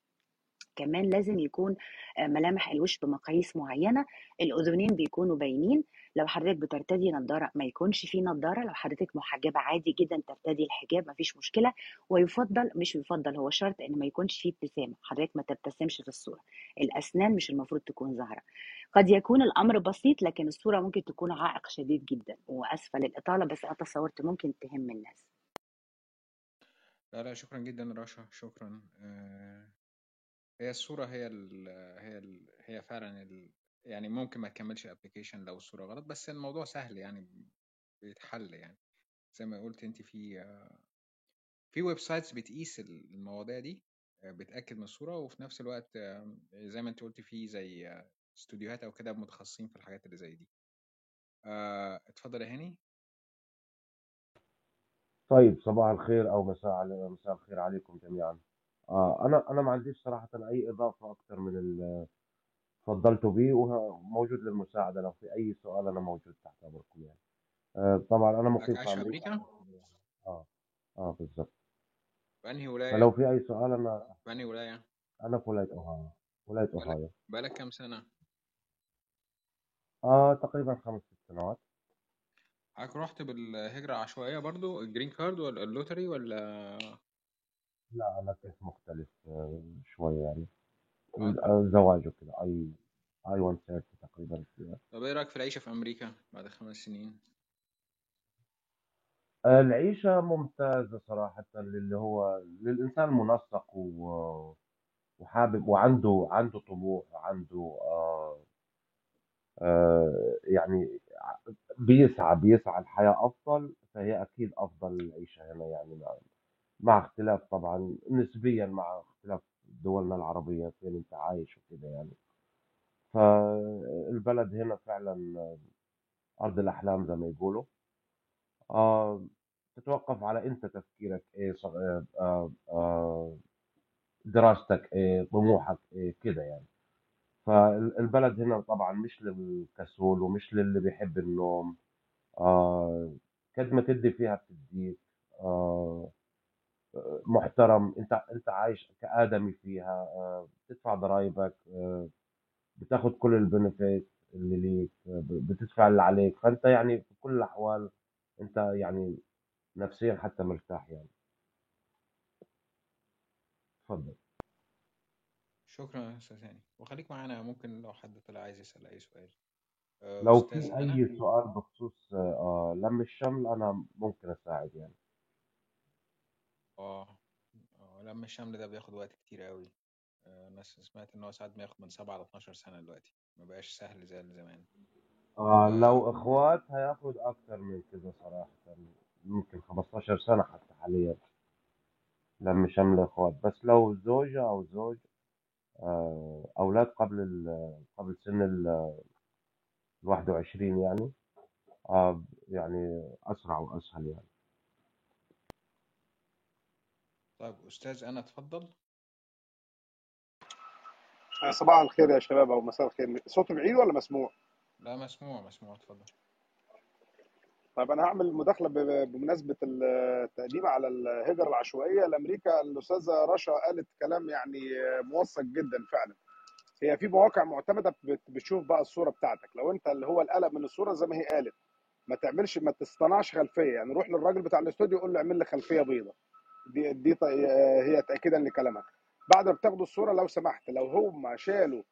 كمان لازم يكون آه، ملامح الوش بمقاييس معينة الأذنين بيكونوا باينين. لو حضرتك بترتدي نظارة ما يكونش فيه نظارة لو حضرتك محجبة عادي جدا ترتدي الحجاب مفيش مشكلة. ويفضل مش يفضل هو شرط إن ما يكونش فيه ابتسامة. حضرتك ما تبتسمش في الصورة. الأسنان مش المفروض تكون ظاهرة قد يكون الأمر بسيط لكن الصورة ممكن تكون عائق شديد جدا وأسفة للإطالة بس أنا تصورت ممكن تهم الناس. لا لا شكرا جدا رشا. شكرا. آه، هي الصورة هي ال هي ال هي فعلا يعني ممكن ما تكملش ال application لو الصورة غلط بس الموضوع سهل يعني بيتحل يعني. زي ما قلت أنت في في websites بتقيس المواضيع دي بتأكد من الصورة وفي نفس الوقت زي ما أنت قلت في زي استوديوهات أو كده متخصصين في الحاجات اللي زي دي. اتفضل يا هاني. طيب صباح الخير أو مساء مساء الخير عليكم جميعا. آه أنا أنا ما عنديش صراحة أي إضافة أكثر من اللي تفضلتوا بيه وموجود للمساعدة لو في أي سؤال أنا موجود تحت امركم يعني. آه طبعا أنا مقيم في أمريكا. آه آه بالظبط في انهي ولاية؟ فلو في أي سؤال أنا في انهي ولاية؟ أنا في ولاية اوهايو ولاية بقالك اوهايو بقالك كام سنة؟ آه تقريبا خمس ست سنوات. حضرتك رحت بالهجرة العشوائية برضو ال green card ولا ال lottery ولا لا أنا كنت مختلف آه شوية يعني الزواج وكده I I-130 تقريبا. طب إيه رأيك في العيشة في أمريكا بعد خمس سنين؟ العيشة ممتازة صراحة للي هو للإنسان المنسق و- وحابب وعنده عنده طموح وعنده آه آه يعني بيسعى بيسعى الحياة أفضل فهي أكيد أفضل العيشة هنا يعني مع, اختلاف طبعا نسبيا مع اختلاف دولنا العربية فين أنت عايش وكده يعني. فالبلد هنا فعلا أرض الأحلام زي ما يقولوا. آه تتوقف على أنت تفكيرك ص- آه آه دراستك إيه طموحك إيه كده يعني. فالبلد هنا طبعا مش للكسول ومش للي بيحب النوم. آه قد ما تدي فيها بتديك. آه محترم أنت أنت عايش كآدمي فيها آه بتدفع ضرائبك آه بتاخد كل البنفيت اللي ليك آه بتدفع اللي عليك. فأنت يعني في كل الأحوال أنت يعني نفسيا حتى مرتاح يعني. تفضل شكرا يا أستاذ هاني. وخليك معانا ممكن لو حد طلع عايز يسأل أي سؤال. لو في أي سؤال بخصوص لم الشمل أنا ممكن أساعد يعني. آه. آه، لم الشمل ده بياخد وقت كتير قوي آه، ناس سمعت إن هو ساعات بياخد من سبعة ل 12 سنة دلوقتي. ما بقاش سهل زي زمان. آه آه، لو إخوات هياخد أكتر من كده صراحة. ممكن 15 سنة حتى حاليا. لم شمل إخوات. بس لو زوجة أو زوج آه أولاد قبل ال- قبل سن ال 21 يعني آه يعني أسرع وأسهل يعني. طيب أستاذ أنا اتفضل صباح الخير يا شباب أو مساء الخير. صوتي بعيد ولا مسموع؟ لا مسموع مسموع اتفضل طيب أنا هعمل مداخلة بمناسبة التقديم على الهجرة العشوائية لأمريكا. الأستاذة رشا قالت كلام يعني موثق جدا فعلا. هي في مواقع معتمدة بت- بتشوف بقى الصورة بتاعتك. لو أنت اللي هو القلق من الصورة زي ما هي قالت ما تعملش ما تصطنعش خلفية. يعني روح للراجل بتاع الاستوديو قول له اعمل لي خلفية بيضاء. دي دي هي تاكيدا لكلامك. بعد ما بتاخدوا الصورة لو سمحت لو هم شالوا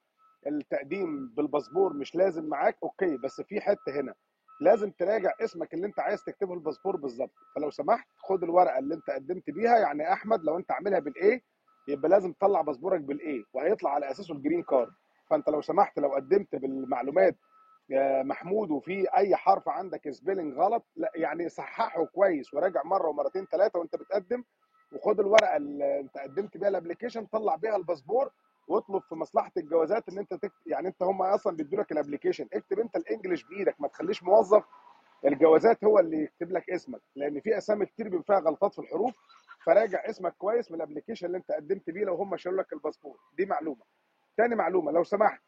التقديم بالباسبور مش لازم معاك okay بس في حتة هنا. لازم تراجع اسمك اللي انت عايز تكتبه الباسبور بالظبط. فلو سمحت خد الورقة اللي انت قدمت بيها يعني أحمد لو انت عاملها بال A يبقى لازم تطلع passport ك بال A وهيطلع على أساسه ال green card فانت لو سمحت لو قدمت بالمعلومات يا محمود وفي أي حرف عندك spelling غلط لا يعني صححه كويس وراجع مرة ومرتين ثلاثة وانت بتقدم وخد الورقة اللي انت قدمت بيها ال application طلع بيها الباسبور واطلب في مصلحة الجوازات ان انت تكتب يعني انت هم أصلا بيدوا لك ال application اكتب انت ال English بإيدك ما تخليش موظف. الجوازات هو اللي يكتب لك اسمك لأن في أسامي كتير بيبقى فيها غلطات في الحروف فراجع اسمك كويس من ال application اللي انت قدمت بيه لو هم شالوا لك الباسبور. دي معلومة. تاني معلومة لو سمحت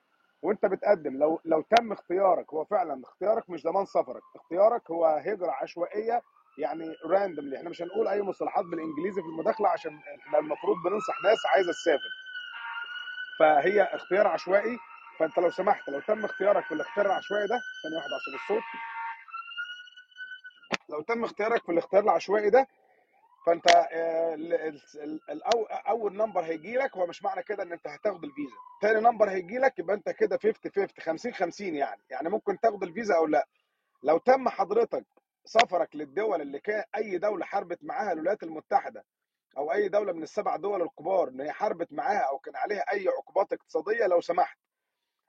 وانت بتقدم لو لو تم اختيارك هو فعلا اختيارك مش ضمان سفرك اختيارك هو هجرة عشوائية يعني randomly إحنا مش هنقول أي مصطلحات بالإنجليزي في المداخلة عشان إحنا المفروض بننصح ناس عايزة تسافر. فهي اختيار عشوائي. فأنت لو سمحت لو تم اختيارك في الاختيار العشوائي ده ثانية واحدة عشان الصوت. لو تم اختيارك في الاختيار العشوائي ده فأنت آه، أول number هيجي لك هو مش معنى كده إن أنت هتاخد الفيزا. تاني number هيجي لك يبقى أنت كده 50 50 50 50 يعني. يعني ممكن تاخد الفيزا أو لا. لو تم حضرتك سفرك للدول اللي كان أي دولة حاربت معاها الولايات المتحدة أو أي دولة من السبع دول الكبار ان هي حاربت معاها أو كان عليها أي عقوبات اقتصادية لو سمحت.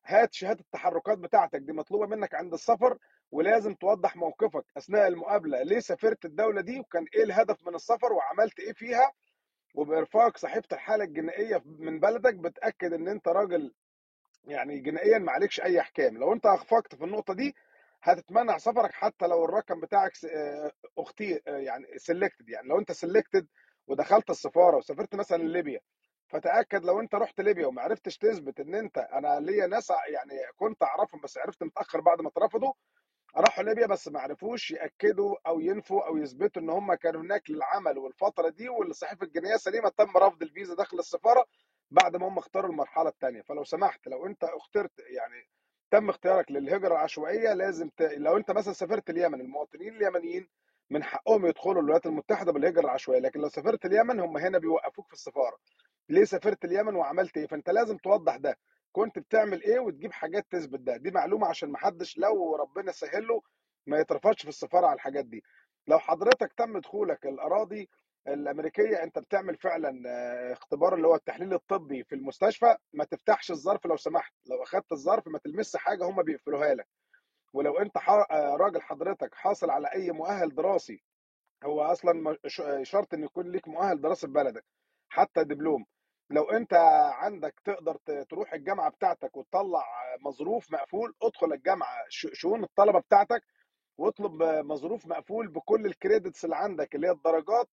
هات شهادة التحركات بتاعتك دي مطلوبة منك عند السفر ولازم توضح موقفك أثناء المقابلة. ليه سافرت الدولة دي؟ وكان إيه الهدف من السفر؟ وعملت إيه فيها؟ وبإرفاق صحيفة الحالة الجنائية من بلدك بتأكد إن أنت راجل يعني جنائيا ما عليكش أي أحكام. لو أنت أخفقت في النقطة دي هتتمنع سفرك حتى لو الرقم بتاعك آه، أختي آه، يعني selected يعني لو أنت selected ودخلت السفارة وسافرت مثلا ليبيا فتأكد لو أنت رحت ليبيا وما عرفتش تثبت إن أنت أنا ليا ناس يعني كنت أعرفهم بس عرفت متأخر بعد ما اترفضوا راحوا ليبيا بس ما عرفوش يأكدوا أو ينفوا أو يثبتوا إن هم كانوا هناك للعمل والفترة دي والصحيفه الجنائيه سليمه تم رفض الفيزا داخل السفارة بعد ما هم اختاروا المرحلة الثانية فلو سمحت لو أنت اخترت يعني تم اختيارك للهجرة العشوائية لازم ت... لو أنت مثلا سافرت اليمن المواطنين اليمنيين من حقهم يدخلوا الولايات المتحدة بالهجرة العشوائية لكن لو سافرت اليمن هم هنا بيوقفوك في السفارة. ليه سافرت اليمن وعملت إيه؟ فأنت لازم توضح ده. كنت بتعمل إيه وتجيب حاجات تثبت ده؟ دي معلومة عشان ما حدش لو ربنا سهل له ما يترفضش في السفارة على الحاجات دي. لو حضرتك تم دخولك الأراضي الأمريكية أنت بتعمل فعلا آه، اختبار اللي هو التحليل الطبي في المستشفى ما تفتحش الظرف لو سمحت. لو أخدت الظرف ما تلمسش حاجة هم بيقفلوها لك. ولو أنت آه، راجل حضرتك حاصل على أي مؤهل دراسي هو أصلا شرط إن يكون ليك مؤهل دراسي في بلدك حتى دبلوم. لو أنت عندك تقدر تروح الجامعة بتاعتك وتطلع مظروف مقفول ادخل الجامعة شؤون الطلبة بتاعتك واطلب مظروف مقفول بكل ال credits اللي عندك اللي هي الدرجات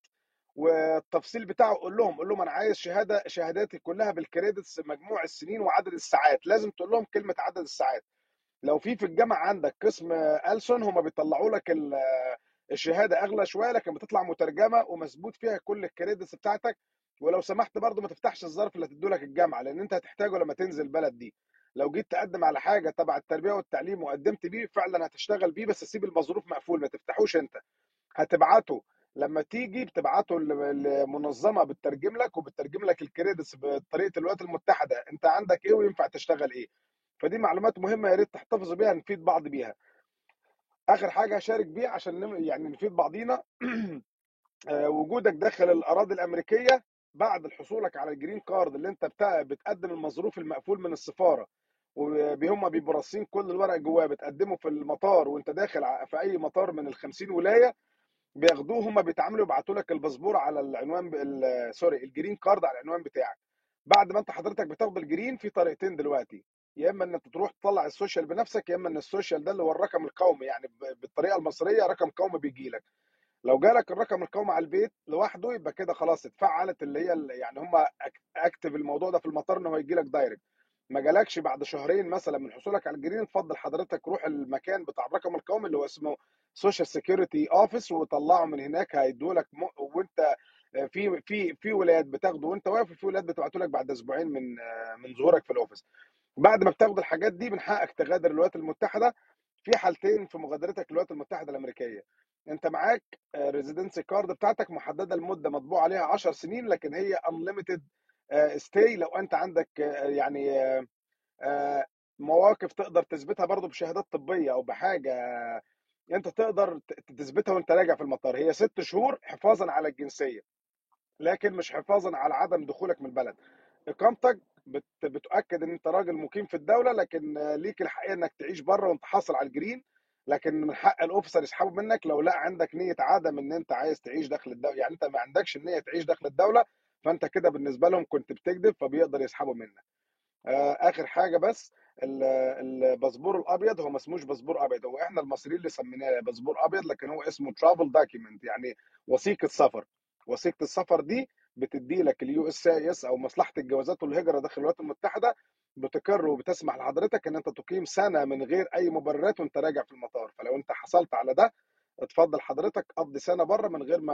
والتفصيل بتاعه قول لهم قول لهم أنا عايز شهادة شهاداتي كلها بال credits مجموع السنين وعدد الساعات لازم تقول لهم كلمة عدد الساعات. لو في في الجامعة عندك قسم ألسن هم بيطلعوا لك ال- الشهادة أغلى شوية لكن بتطلع مترجمة ومثبوت فيها كل ال credits بتاعتك. ولو سمحت برضو ما تفتحش الظرف اللي هتدوا لك الجامعة لأن أنت هتحتاجه لما تنزل البلد دي. لو جيت تقدم على حاجة تبع التربية والتعليم وقدمت بيه فعلا هتشتغل بيه بس سيب المظروف مقفول ما تفتحوش أنت. هتبعته لما تيجي بتبعته لمنظمة بتترجم لك وبتترجم لك ال credits بطريقة الولايات المتحدة انت عندك إيه وينفع تشتغل إيه. فدي معلومات مهمة يا ريت تحتفظوا بيها نفيد بعض بيها. آخر حاجة هشارك بيها عشان يعني نفيد بعضينا. آه، وجودك داخل الأراضي الأمريكية بعد حصولك على ال green card اللي انت. بتقدم المظروف المقفول من السفارة. وهم بيبقوا راصين كل الورق جواه بتقدمه في المطار وانت داخل في أي مطار من ال 50 ولاية. بياخدوه هم بيتعاملوا يبعتوا لك الباسبور على العنوان sorry ال green card على العنوان بتاعك. بعد ما انت حضرتك بتاخد ال green في طريقتين دلوقتي. يا إما إن أنت تروح تطلع ال social بنفسك يا إما إن ال social ده اللي هو الرقم القومي يعني بالطريقة المصرية رقم قومي بيجي لك. لو جالك الرقم القومي على البيت لوحده يبقى كده خلاص اتفعلت اللي هي يعني هم activate الموضوع ده في المطار إن هو يجي لك direct ما جالكش بعد شهرين مثلا من حصولك على ال green اتفضل حضرتك روح المكان بتاع الرقم القومي اللي هو اسمه social security office وطلعه من هناك هيدوا لك م... وانت في في في ولايات بتاخده وانت واقف وفي ولايات بتبعته لك بعد أسبوعين من من ظهورك في ال office بعد ما بتاخد الحاجات دي من حقك تغادر الولايات المتحدة في حالتين في مغادرتك للولايات المتحدة الأمريكية. انت معاك residency card بتاعتك محددة المده مطبوع عليها 10 سنين لكن هي unlimited stay لو أنت عندك آه، يعني آه، آه، مواقف تقدر تثبتها برضو بشهادات طبية أو بحاجة أنت تقدر تثبتها وأنت راجع في المطار. هي ست شهور حفاظا على الجنسية لكن مش حفاظا على عدم دخولك من البلد. إقامتك بت... بتؤكد إن أنت راجل مقيم في الدولة لكن آه، ليك الحقيقة إنك تعيش بره وأنت حاصل على ال green لكن من حق ال officer يسحبه منك لو لا عندك نية عدم إن أنت عايز تعيش داخل الدولة يعني أنت ما عندكش النية تعيش داخل الدولة فأنت كده بالنسبة لهم كنت بتكذب فبيقدر يسحبه منك. آه، آخر حاجة بس ال- الباسبور الأبيض هو ما اسموش باسبور أبيض هو إحنا المصريين اللي سميناه باسبور أبيض لكن هو اسمه travel document يعني وثيقة سفر. وثيقة السفر دي بتدي لك ال USCIS أو مصلحة الجوازات والهجرة داخل الولايات المتحدة بتقر وبتسمح لحضرتك إن أنت تقيم سنة من غير أي مبررات وأنت راجع في المطار. فلو أنت حصلت على ده اتفضل حضرتك قضي سنة بره من غير ما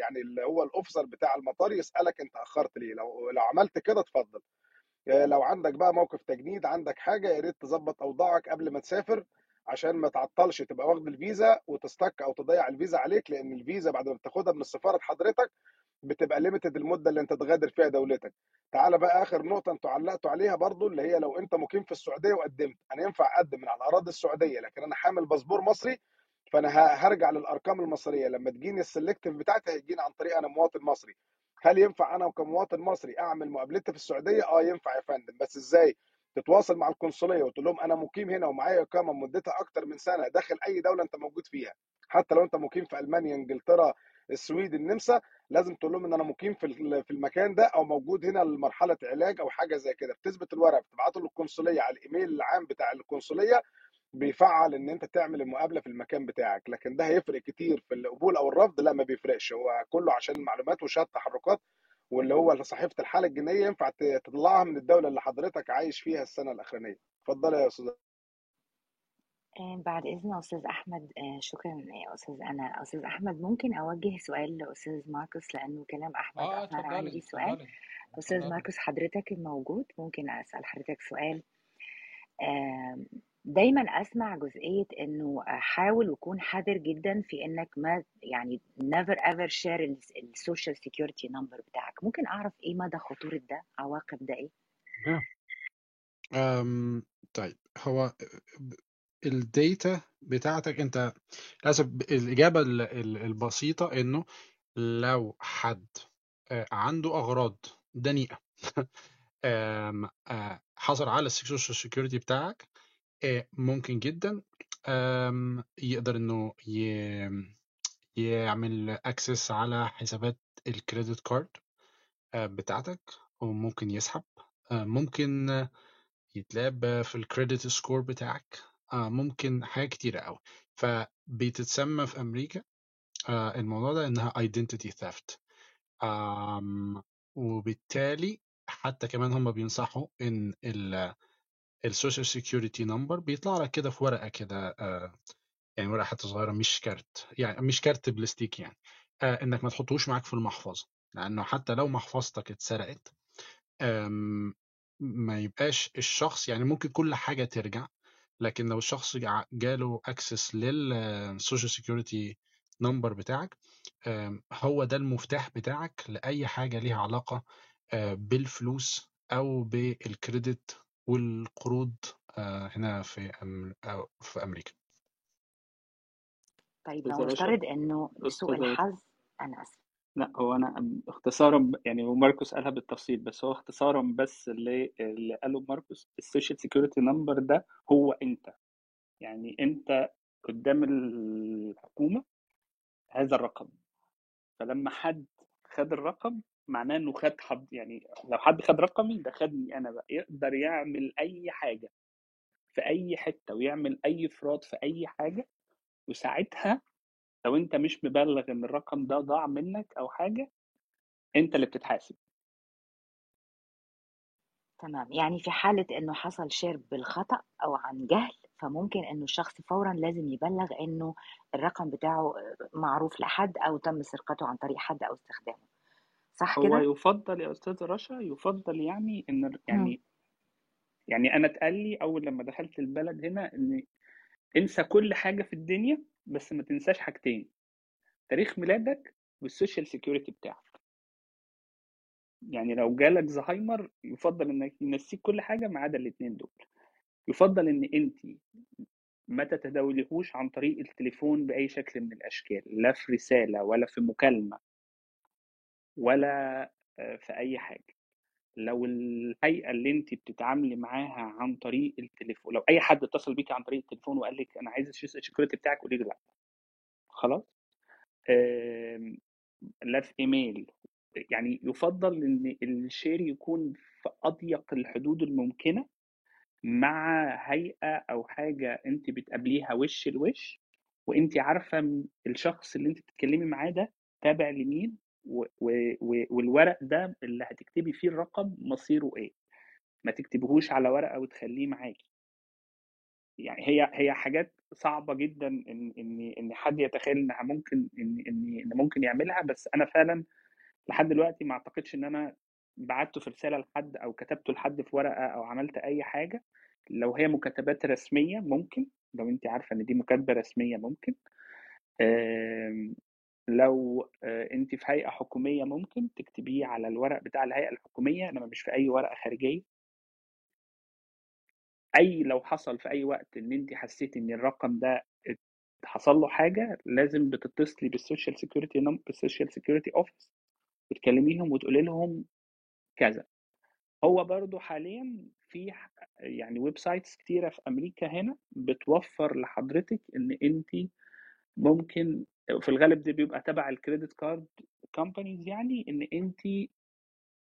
يعني اللي هو ال officer بتاع المطار يسألك أنت أخرت ليه لو لو عملت كده اتفضل. لو عندك بقى موقف تجنيد عندك حاجة يا ريت تظبط أوضاعك قبل ما تسافر عشان ما تعطلش تبقى واخد الفيزا و stuck أو تضيع الفيزا عليك لأن الفيزا بعد ما بتاخدها من السفارة حضرتك بتبقى limited المدة اللي أنت تغادر فيها دولتك. تعال بقى آخر نقطة أنتوا علقتوا عليها برضو اللي هي لو أنت مقيم في السعودية وقدمت. أنا ينفع أقدم من على الأراضي السعودية لكن أنا حامل باسبور مصري فأنا هرجع للأرقام المصرية. لما تجيني ال selective بتاعتي هيجيني عن طريق أنا مواطن مصري. هل ينفع أنا كمواطن مصري أعمل مقابلتي في السعودية؟ آه ينفع يا فندم. بس إزاي؟ تتواصل مع القنصلية وتقول لهم أنا مقيم هنا ومعايا إقامة مدتها أكتر من سنة داخل أي دولة أنت موجود فيها. حتى لو أنت مقيم في ألمانيا إنجلترا السويد النمسا لازم تقول لهم إن أنا مقيم في في المكان ده أو موجود هنا لمرحلة علاج أو حاجة زي كده. بتثبت الورق بتبعته للقنصلية على الإيميل العام بتاع القنصلية بيفعل إن أنت تعمل المقابلة في المكان بتاعك لكن ده هيفرق كتير في القبول أو الرفض لا ما بيفرقش هو كله عشان المعلومات وشهادة تحركات واللي هو صحيفة الحالة الجنائيه ينفع ت- تطلعها من الدولة اللي حضرتك عايش فيها السنة الأخرانية. اتفضل يا أستاذ آه، بعد إذن أستاذ أحمد آه، شكرا يا أستاذ. أنا أستاذ أحمد ممكن أوجه سؤال لأستاذ ماركوس لأنه كلام أحمد آه أثمر اتفضلي عندي سؤال. اتفضلي أستاذ اتفضلي. ماركوس حضرتك الموجود ممكن أسأل حضرتك سؤال. آم، دايما أسمع جزئية إنه حاول وكون حذر جدا في إنك ما يعني never ever share ال social security number بتاعك. ممكن أعرف إيه مدى خطورة ده؟ عواقب ده إيه؟ أم طيب هو ال data بتاعتك أنت للأسف الإجابة ال- ال- البسيطة إنه لو حد آه، عنده أغراض دنيئة آم، آه، حصل على ال social security بتاعك آه، ممكن جدا. يقدر إنه ي- يعمل access على حسابات ال credit card آه، بتاعتك وممكن يسحب. آه، ممكن يتلعب في ال credit score بتاعك. آه، ممكن حاجات كتيرة قوي فبتتسمى في أمريكا الموضوع ده إنها identity theft. وبالتالي حتى كمان هم بينصحوا إن ال social security number بيطلع لك كده في ورقة كده آه، يعني ورقة حتى صغيرة مش كارت يعني مش كارت بلاستيك يعني آه، إنك ما تحطوش معاك في المحفظة لأنه حتى لو محفظتك اتسرقت ما يبقاش الشخص يعني ممكن كل حاجة ترجع لكن لو الشخص جا- جاله access لل social security number بتاعك هو ده المفتاح بتاعك لأي حاجة ليها علاقة آه، بالفلوس أو بال credit والقروض آه، هنا في أم- في أمريكا. طيب لو رشا نفترض إنه لسوء أستاذة الحظ أنا آسف. لا هو أنا اختصارا يعني وماركوس قالها بالتفصيل بس هو اختصارا بس اللي اللي قاله ماركوس ال social security number ده هو أنت. يعني أنت قدام الحكومة هذا الرقم. فلما حد خد الرقم معناه إنه خد حد يعني لو حد خد رقمي ده خدني أنا بقى يقدر يعمل أي حاجة في أي حتة ويعمل أي فراد في أي حاجة وساعتها لو أنت مش مبلغ إن الرقم ده ضاع منك أو حاجة أنت اللي بتتحاسب. تمام يعني في حالة إنه حصل شير بالخطأ أو عن جهل فممكن إنه الشخص فورا لازم يبلغ إنه الرقم بتاعه معروف لحد أو تم سرقته عن طريق حد أو استخدامه. صح هو كده؟ يفضل يا أستاذ رشا يفضل يعني إن مم. يعني يعني أنا اتقال لي أول لما دخلت البلد هنا إن انسى كل حاجة في الدنيا بس ما تنساش حاجتين تاريخ ميلادك وال social security بتاعك يعني لو جالك زهايمر يفضل إنك ينسيك كل حاجة ما عدا الاثنين دول يفضل إن انت ما تتداوليهوش عن طريق التليفون بأي شكل من الأشكال لا في رسالة ولا في مكالمة ولا آه، في أي حاجة. لو الهيئة اللي انت بتتعاملي معاها عن طريق التليفون لو أي حد اتصل بيكي عن طريق التليفون وقال لك أنا عايز السكيورتي بتاعك قولي لأ. خلاص؟ آم، لا في إيميل. يعني يفضل إن الشير يكون في أضيق الحدود الممكنة مع هيئة أو حاجة انت بتقابليها وش لوش وانت عارفة الشخص اللي انت بتتكلمي معاه ده تابع لمين و- و- والورق ده اللي هتكتبي فيه الرقم مصيره إيه؟ ما تكتبهوش على ورقة وتخليه معاكي يعني هي هي حاجات صعبة جدا إن إن إن حد يتخيل إنها ممكن إن إن إن ممكن يعملها بس أنا فعلا لحد دلوقتي ما أعتقدش إن أنا بعته في رسالة لحد أو كتبته لحد في ورقة أو عملت أي حاجة. لو هي مكاتبات رسمية ممكن لو انت عارفة إن دي مكاتبة رسمية ممكن. آم، لو آه، انت في هيئة حكومية ممكن تكتبيه على الورق بتاع الهيئة الحكومية انما مش في أي ورقة خارجية. أي لو حصل في أي وقت إن انت حسيتي إن الرقم ده حصل له حاجة لازم بتتصلي بال social security بال social security office وتكلميهم وتقولي لهم كذا. هو برضو حاليا في يعني websites كتيرة في أمريكا هنا بتوفر لحضرتك إن انت ممكن في الغالب ده بيبقى تبع ال credit card companies يعني إن انت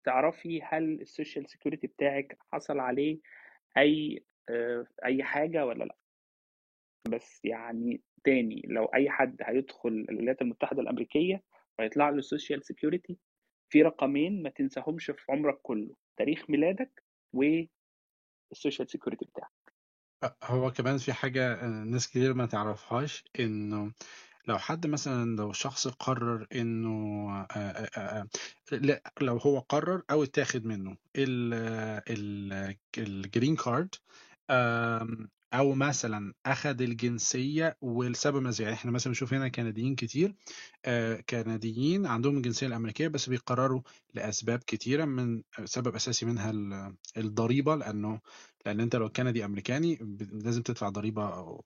تعرفي هل ال social security بتاعك حصل عليه أي آه، أي حاجة ولا لأ. بس يعني تاني لو أي حد هيدخل الولايات المتحدة الأمريكية ويطلع له ال social security في رقمين ما تنساهمش في عمرك كله تاريخ ميلادك وال social security بتاعك. هو كمان في حاجة آه، ناس كتير ما تعرفهاش إنه لو حد مثلا لو شخص قرر لا لو هو قرر أو اتاخد منه ال ال ال green card آم، أو مثلا أخد الجنسية والسبب ما يعني إحنا مثلا بنشوف هنا كنديين كتير كنديين عندهم الجنسية الأمريكية بس بيقرروا لأسباب كتيرة من سبب أساسي منها ال- الضريبة لأنه لأن أنت لو كندي أمريكاني ب- لازم تدفع ضريبة آه،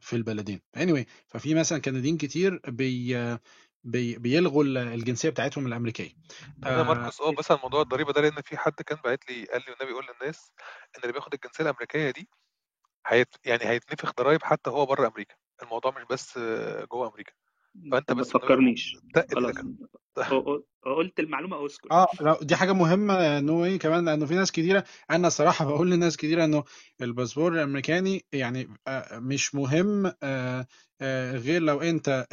في البلدين. Anyway ففي مثلا كنديين كتير بي بي بيلغوا ال- الجنسية بتاعتهم الأمريكية. أنا آه، ماركوس آه بس على موضوع الضريبة ده لأن في حد كان باعت لي قال لي والنبي يقول للناس إن اللي بياخد الجنسية الأمريكية دي هيت يعني هيتنفخ ضرايب حتى هو بره أمريكا. الموضوع مش بس آه، جوه أمريكا. فأنت ما بس تفكرنيش. خلاص. قلت المعلومة اسكت. آه لا دي حاجة مهمة you know why كمان لأنه في ناس كتيرة أنا الصراحة بقول لناس كتيرة إنه الباسبور الأمريكاني يعني آه، مش مهم آه، آه، غير لو أنت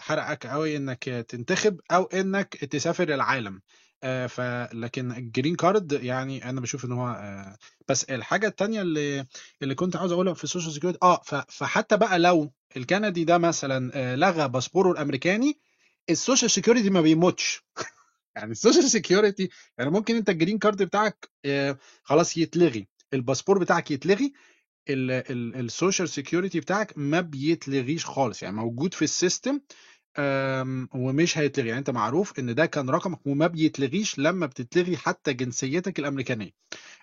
حرقك قوي إنك تنتخب أو إنك تسافر العالم. آه، فلكن ال green card يعني أنا بشوف إن هو آه، بس الحاجة التانية اللي اللي كنت عاوز أقولها في ال social security آه فحتى بقى لو الكندي ده مثلا آه، لغى باسبوره الأمريكاني ال social security ما بيموتش. يعني ال social security يعني ممكن أنت ال green card بتاعك خلاص يتلغي الباسبور بتاعك يتلغي ال social security بتاعك ما بيتلغيش خالص. يعني موجود في ال system ومش هيتلغي. يعني انت معروف ان ده كان رقمك وما بيتلغيش لما بتتلغي حتى جنسيتك الأمريكانية.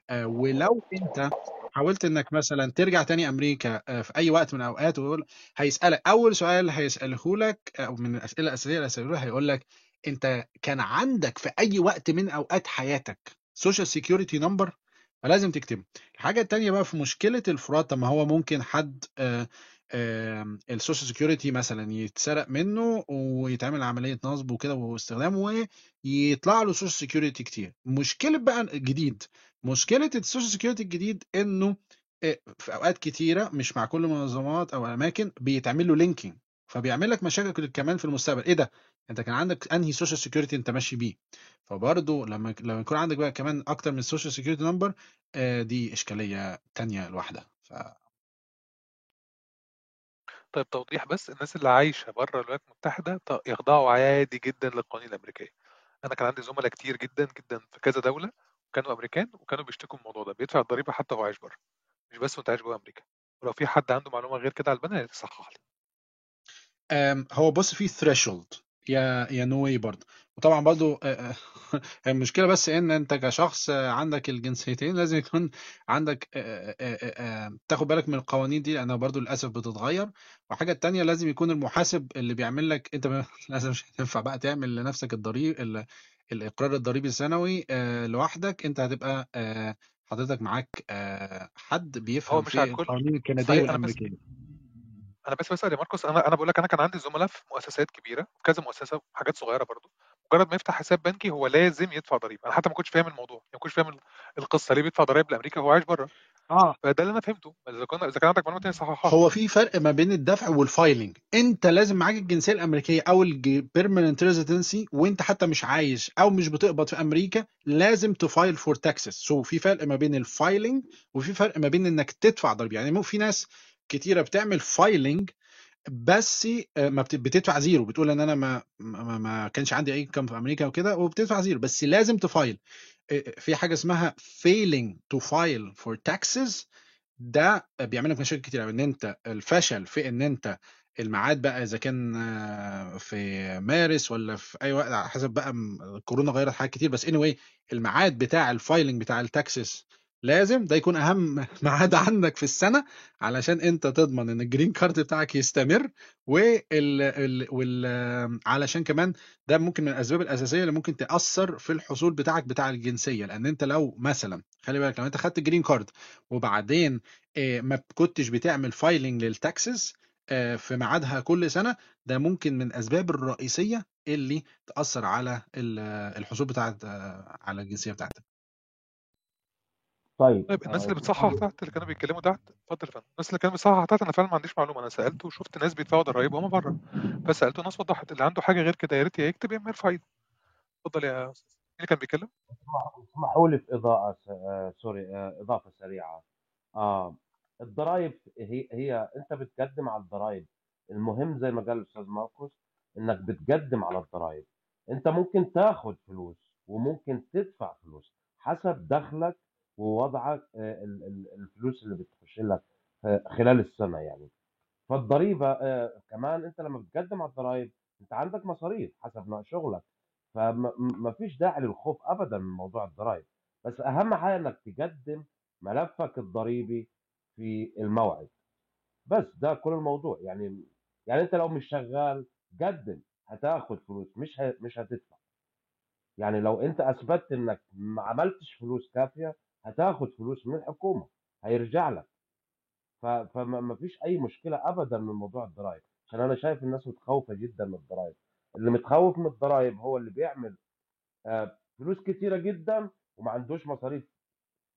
آه، ولو انت حاولت انك مثلا ترجع تاني أمريكا آه، في أي وقت من الأوقات ويقول هيسألك أول سؤال هيسأله لك أو من الأسئلة الأساسية اللي هيساله هيقول لك انت كان عندك في أي وقت من أوقات حياتك social security number فلازم تكتبه. الحاجة التانية بقى في مشكلة ال fraud طب ما هو ممكن حد ال social security مثلا يتسرق منه ويتعمل عملية نصب وكده واستخدام ويطلع له social security كتير. مشكلة بقى الجديد مشكلة ال social security الجديد إنه آه، في أوقات كتيرة مش مع كل المنظمات أو الأماكن بيتعمل له linking فبيعمل لك مشاكل كمان في المستقبل. إيه ده؟ أنت كان عندك أنهي social security أنت ماشي بيه؟ فبرضه لما لما يكون عندك بقى كمان أكتر من social security number دي إشكالية تانية لوحدها. ف... طيب توضيح بس الناس اللي عايشة بره الولايات المتحدة يخضعوا عادي جدا للقوانين الأمريكية. أنا كان عندي زملاء كتير جدا جدا في كذا دولة وكانوا أمريكان وكانوا بيشتكوا من الموضوع ده بيدفع الضريبة حتى وهو عايش بره مش بس وأنت عايش جوه أمريكا. ولو في حد عنده معلومة غير كده على البنا يصحح لي. أم، هو بص في threshold you you know why برضه. وطبعا برضه آه، آه، المشكلة بس إن أنت كشخص عندك الجنسيتين لازم يكون عندك آه، تاخد بالك من القوانين دي لأنها برضه للأسف بتتغير. وحاجة تانية لازم يكون المحاسب اللي بيعمل لك أنت لازم مش هتنفع بقى تعمل لنفسك الضريب ال- الإقرار الضريبي السنوي لوحدك. أنت هتبقى حضرتك معاك حد هو بيفهم مش في القوانين الكندية والأمريكية. أنا بس بسال يا ماركوس أنا أنا بقول لك أنا كان عندي زملاء في مؤسسات كبيرة في كذا مؤسسة حاجات صغيرة برضو. مجرد ما يفتح حساب بنكي هو لازم يدفع ضريبه أنا حتى ما كنتش فاهم الموضوع يعني ما كنتش فاهم القصة ليه بيدفع ضرائب لأمريكا وهو عايش بره؟ آه. فده اللي أنا فهمته. إذا كان إذا كان عندك معلومات تانية صححها. هو في فرق ما بين الدفع وال filing أنت لازم معاك الجنسية الأمريكية أو ال permanent residency وأنت حتى مش عايش أو مش بتقبض في أمريكا لازم ت file for taxes so في فرق ما بين ال filing وفي فرق ما بين إنك تدفع ضريبه يعني مو في ناس كتيرة بتعمل filing بس آه، ما بت- بتدفع zero. بتقول إن أنا ما ما, ما كانش عندي أي income في أمريكا وكده وبتدفع zero. بس لازم ت file. آه، في حاجة اسمها failing to file for taxes. ده بيعمل لك مشاكل كتير إن أنت الفشل في إن أنت الميعاد بقى إذا كان آه، في مارس ولا في أي وقت على حسب بقى الكورونا غيرت حاجات كتير. بس anyway الميعاد بتاع ال filing بتاع ال taxes لازم ده يكون أهم ميعاد عندك في السنة علشان أنت تضمن إن ال green card بتاعك يستمر وال ال... وال... علشان كمان ده ممكن من الأسباب الأساسية اللي ممكن تأثر في الحصول بتاعك بتاع الجنسية. لأن أنت لو مثلا خلي بالك لو أنت خدت green card وبعدين آه، ما كنتش بتعمل filing لل taxes آه، في ميعادها كل سنة ده ممكن من الأسباب الرئيسية اللي تأثر على ال- الحصول بتاعت آه، على الجنسية بتاعتك. طيب طيب الناس آه، اللي بتصحح تحت اللي كانوا بيتكلموا تحت اتفضل يا فندم. الناس اللي كانوا بيصحح تحت أنا فعلا ما عنديش معلومة. أنا سألت وشفت ناس بيدفعوا ضرايب وهم بره. فسألت الناس وضحت. اللي عنده حاجة غير كده يا ريت يا يكتب يا اما يرفع ايده اتفضل يا أستاذ. مين اللي كان بيتكلم؟ اسمحوا لي في إضاءة آه، سوري آه، إضافة سريعة. آه الضرائب هي هي أنت بتقدم على الضرائب المهم زي ما قال الأستاذ ماركوس إنك بتقدم على الضرائب أنت ممكن تاخد فلوس وممكن تدفع فلوس حسب دخلك ووضعك آه، ال- ال- الفلوس اللي بتخش لك آه، خلال السنة يعني. فالضريبة آه، كمان أنت لما بتقدم على الضرائب أنت عندك مصاريف حسب نوع شغلك. فما فيش داعي للخوف ابدا من موضوع الضرائب. بس أهم حاجة إنك تقدم ملفك الضريبي في الموعد. بس ده كل الموضوع. يعني يعني أنت لو مش شغال قدم. هتاخد فلوس. مش. مش هتدفع. يعني لو أنت أثبتت إنك ما عملتش فلوس كافية هتاخد فلوس من الحكومة هيرجع لك. فما ما فيش أي مشكلة ابدا من موضوع الضرائب عشان أنا شايف الناس متخوفة جدا من الضرائب اللي متخوف من الضرائب هو اللي بيعمل آه، فلوس كتيرة جدا وما عندوش مصاريف.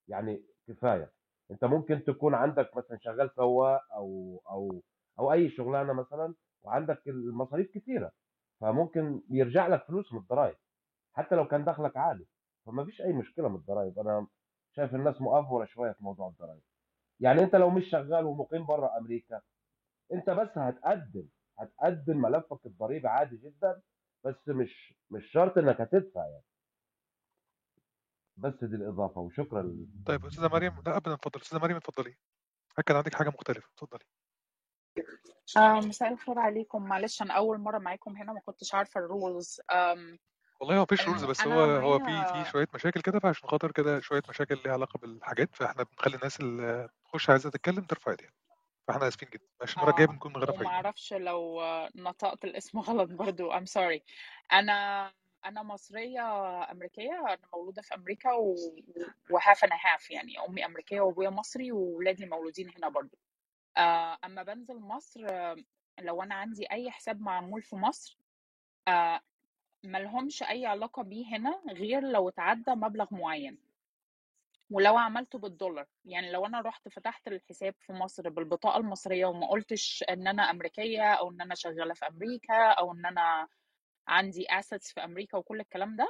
يعني كفاية. أنت ممكن تكون عندك مثلا شغال سواق أو أو أو أي شغلانة مثلا وعندك المصاريف كتيرة فممكن يرجع لك فلوس من الضرائب حتى لو كان دخلك عالي. فما فيش أي مشكلة من الضرائب أنا شايف الناس مؤفوره شوية في موضوع الضرائب يعني أنت لو مش شغال ومقيم بره أمريكا أنت بس هتقدم هتقدم ملفك الضريبي عادي جدا بس مش مش شرط إنك هتدفع يعني. بس دي الإضافة وشكرا. طيب أستاذة مريم لا ابدا اتفضل. أستاذة مريم اتفضلي. كان عندك حاجة مختلفة اتفضلي. آه، مساء الخير عليكم. معلش أنا أول مرة معاكم هنا ما كنتش عارفة ال rules. والله هو مفيش rules بس هو هو في في شوية مشاكل كده فعشان خاطر كده شوية مشاكل ليها علاقة بالحاجات فإحنا بنخلي الناس اللي تخش عايزة تتكلم ترفع ايديها فإحنا آسفين جدا. عشان المرة الجاية آه بنكون غير وما ايدين أعرفش لو آه، نطقت الاسم غلط برضو. I'm sorry. أنا أنا مصرية أمريكية أنا مولودة في أمريكا و... وهاف أنا هاف يعني. أمي أمريكية وأبويا مصري وولادي مولودين هنا برضو. آه، أما بنزل مصر آه، لو أنا عندي أي حساب معمول في مصر آه، ملهمش أي علاقة بيه هنا غير لو اتعدى مبلغ معين. ولو عملته بالدولار. يعني لو أنا رحت فتحت الحساب في مصر بالبطاقة المصرية وما قلتش إن أنا أمريكية أو إن أنا شغالة في أمريكا أو إن أنا عندي assets في أمريكا وكل الكلام ده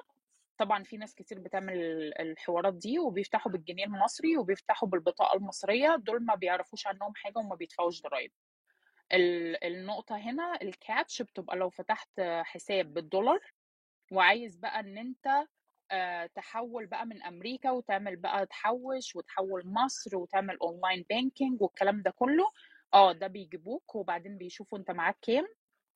طبعا في ناس كتير بتعمل الحوارات دي وبيفتحوا بالجنيه المصري وبيفتحوا بالبطاقة المصرية دول ما بيعرفوش عنهم حاجة وما بيدفعوش ضرائب ال- النقطة هنا ال catch بتبقى لو فتحت حساب بالدولار وعايز بقى إن أنت آه، تحول بقى من أمريكا وتعمل بقى تحوش وتحول مصر وتعمل online banking والكلام ده كله آه ده بيجيبوك وبعدين بيشوفوا أنت معاك كام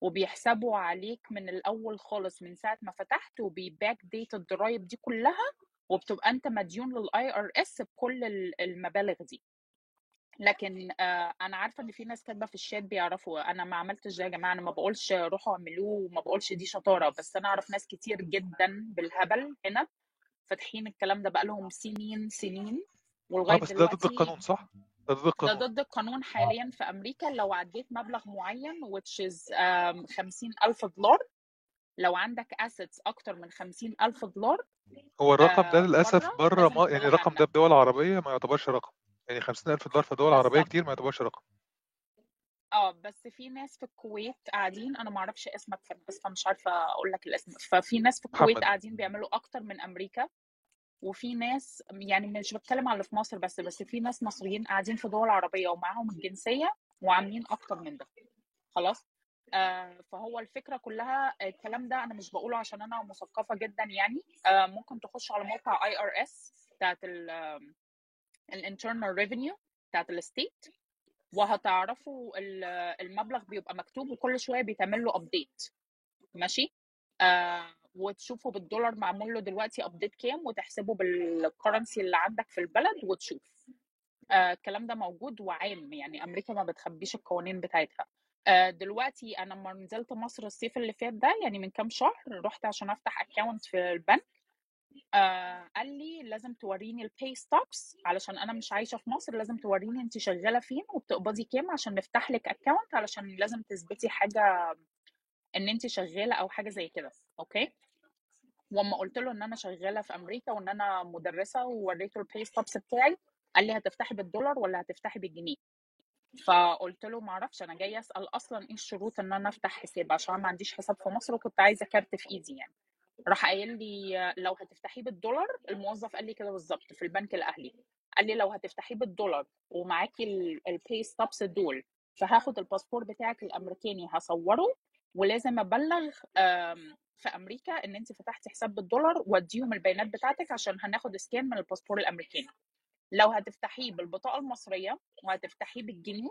وبيحسبوا عليك من الأول خالص من ساعة ما فتحت وب back date الضرايب دي كلها وبتبقى أنت مديون لل IRS بكل ال- المبالغ دي. لكن آه، أنا عارفة إن في ناس كاتبة في الشات بيعرفوا أنا ما عملتش ده يا جماعة أنا ما بقولش روحوا اعملوه وما بقولش دي شطارة بس أنا أعرف ناس كتير جدا بالهبل هنا فاتحين الكلام ده بقالهم سنين سنين آه ولغاية بس ده ضد القانون صح؟ ده ضد ده القانون. ضد القانون حاليا في أمريكا لو عديت مبلغ معين which is um, 50 ألف دولار لو عندك assets أكتر من 50 ألف دولار هو الرقم ده آه، للأسف بره ما يعني الرقم ده في دول عربية ما يعتبرش رقم. يعني 50000 دولار في دول عربية بالظبط. كتير ما يعتبرش رقم. آه بس في ناس في الكويت قاعدين أنا ما أعرفش اسمك بس فمش عارفة أقول لك الاسم. ففي ناس في الكويت محمد. قاعدين بيعملوا أكتر من أمريكا وفي ناس يعني مش بتكلم على اللي في مصر بس بس في ناس مصريين قاعدين في دول عربية ومعاهم الجنسيه وعاملين أكتر من ده. خلاص؟ آه فهو الفكرة كلها الكلام ده أنا مش بقوله عشان أنا مثقفة جدا يعني. آه ممكن تخش على موقع IRS بتاعت ال internal revenue بتاعت ال state وهتعرفوا ال- المبلغ بيبقى مكتوب وكل شوية بيتعمل له update ماشي؟ آه وتشوفوا بالدولار معمول له دلوقتي update كام وتحسبه بال currency اللي عندك في البلد وتشوف. آه الكلام ده موجود وعام يعني أمريكا ما بتخبيش القوانين بتاعتها. آه دلوقتي أنا لما نزلت مصر الصيف اللي فات ده يعني من كام شهر رحت عشان أفتح account في البنك. آه قال لي لازم توريني ال pay stubs علشان أنا مش عايشة في مصر لازم توريني انت شغالة فين وبتقبضي كام عشان نفتح لك account علشان لازم تثبتي حاجة إن انت شغالة أو حاجة زي كده أوكي وأما قلت له إن أنا شغالة في أمريكا وإن أنا مدرسة ووريته ال pay stubs بتاعي قال لي هتفتحي بالدولار ولا هتفتحي بالجنيه؟ فقلت له ما أعرفش أنا جاية أسأل أصلا إيه الشروط إن أنا أفتح حساب عشان ما عنديش حساب في مصر وكنت عايزة كارت في إيدي يعني. راح قايل لي لو هتفتحيه بالدولار الموظف قال لي كده بالظبط في البنك الأهلي قال لي لو هتفتحيه بالدولار ومعاكي ال pay stubs دول فهاخد الباسبور بتاعك الأمريكاني هصوره ولازم أبلغ في أمريكا إن انت فتحتي حساب بالدولار وأديهم البيانات بتاعتك عشان هناخد scan من الباسبور الأمريكاني. لو هتفتحيه بالبطاقة المصرية وهتفتحيه بالجنيه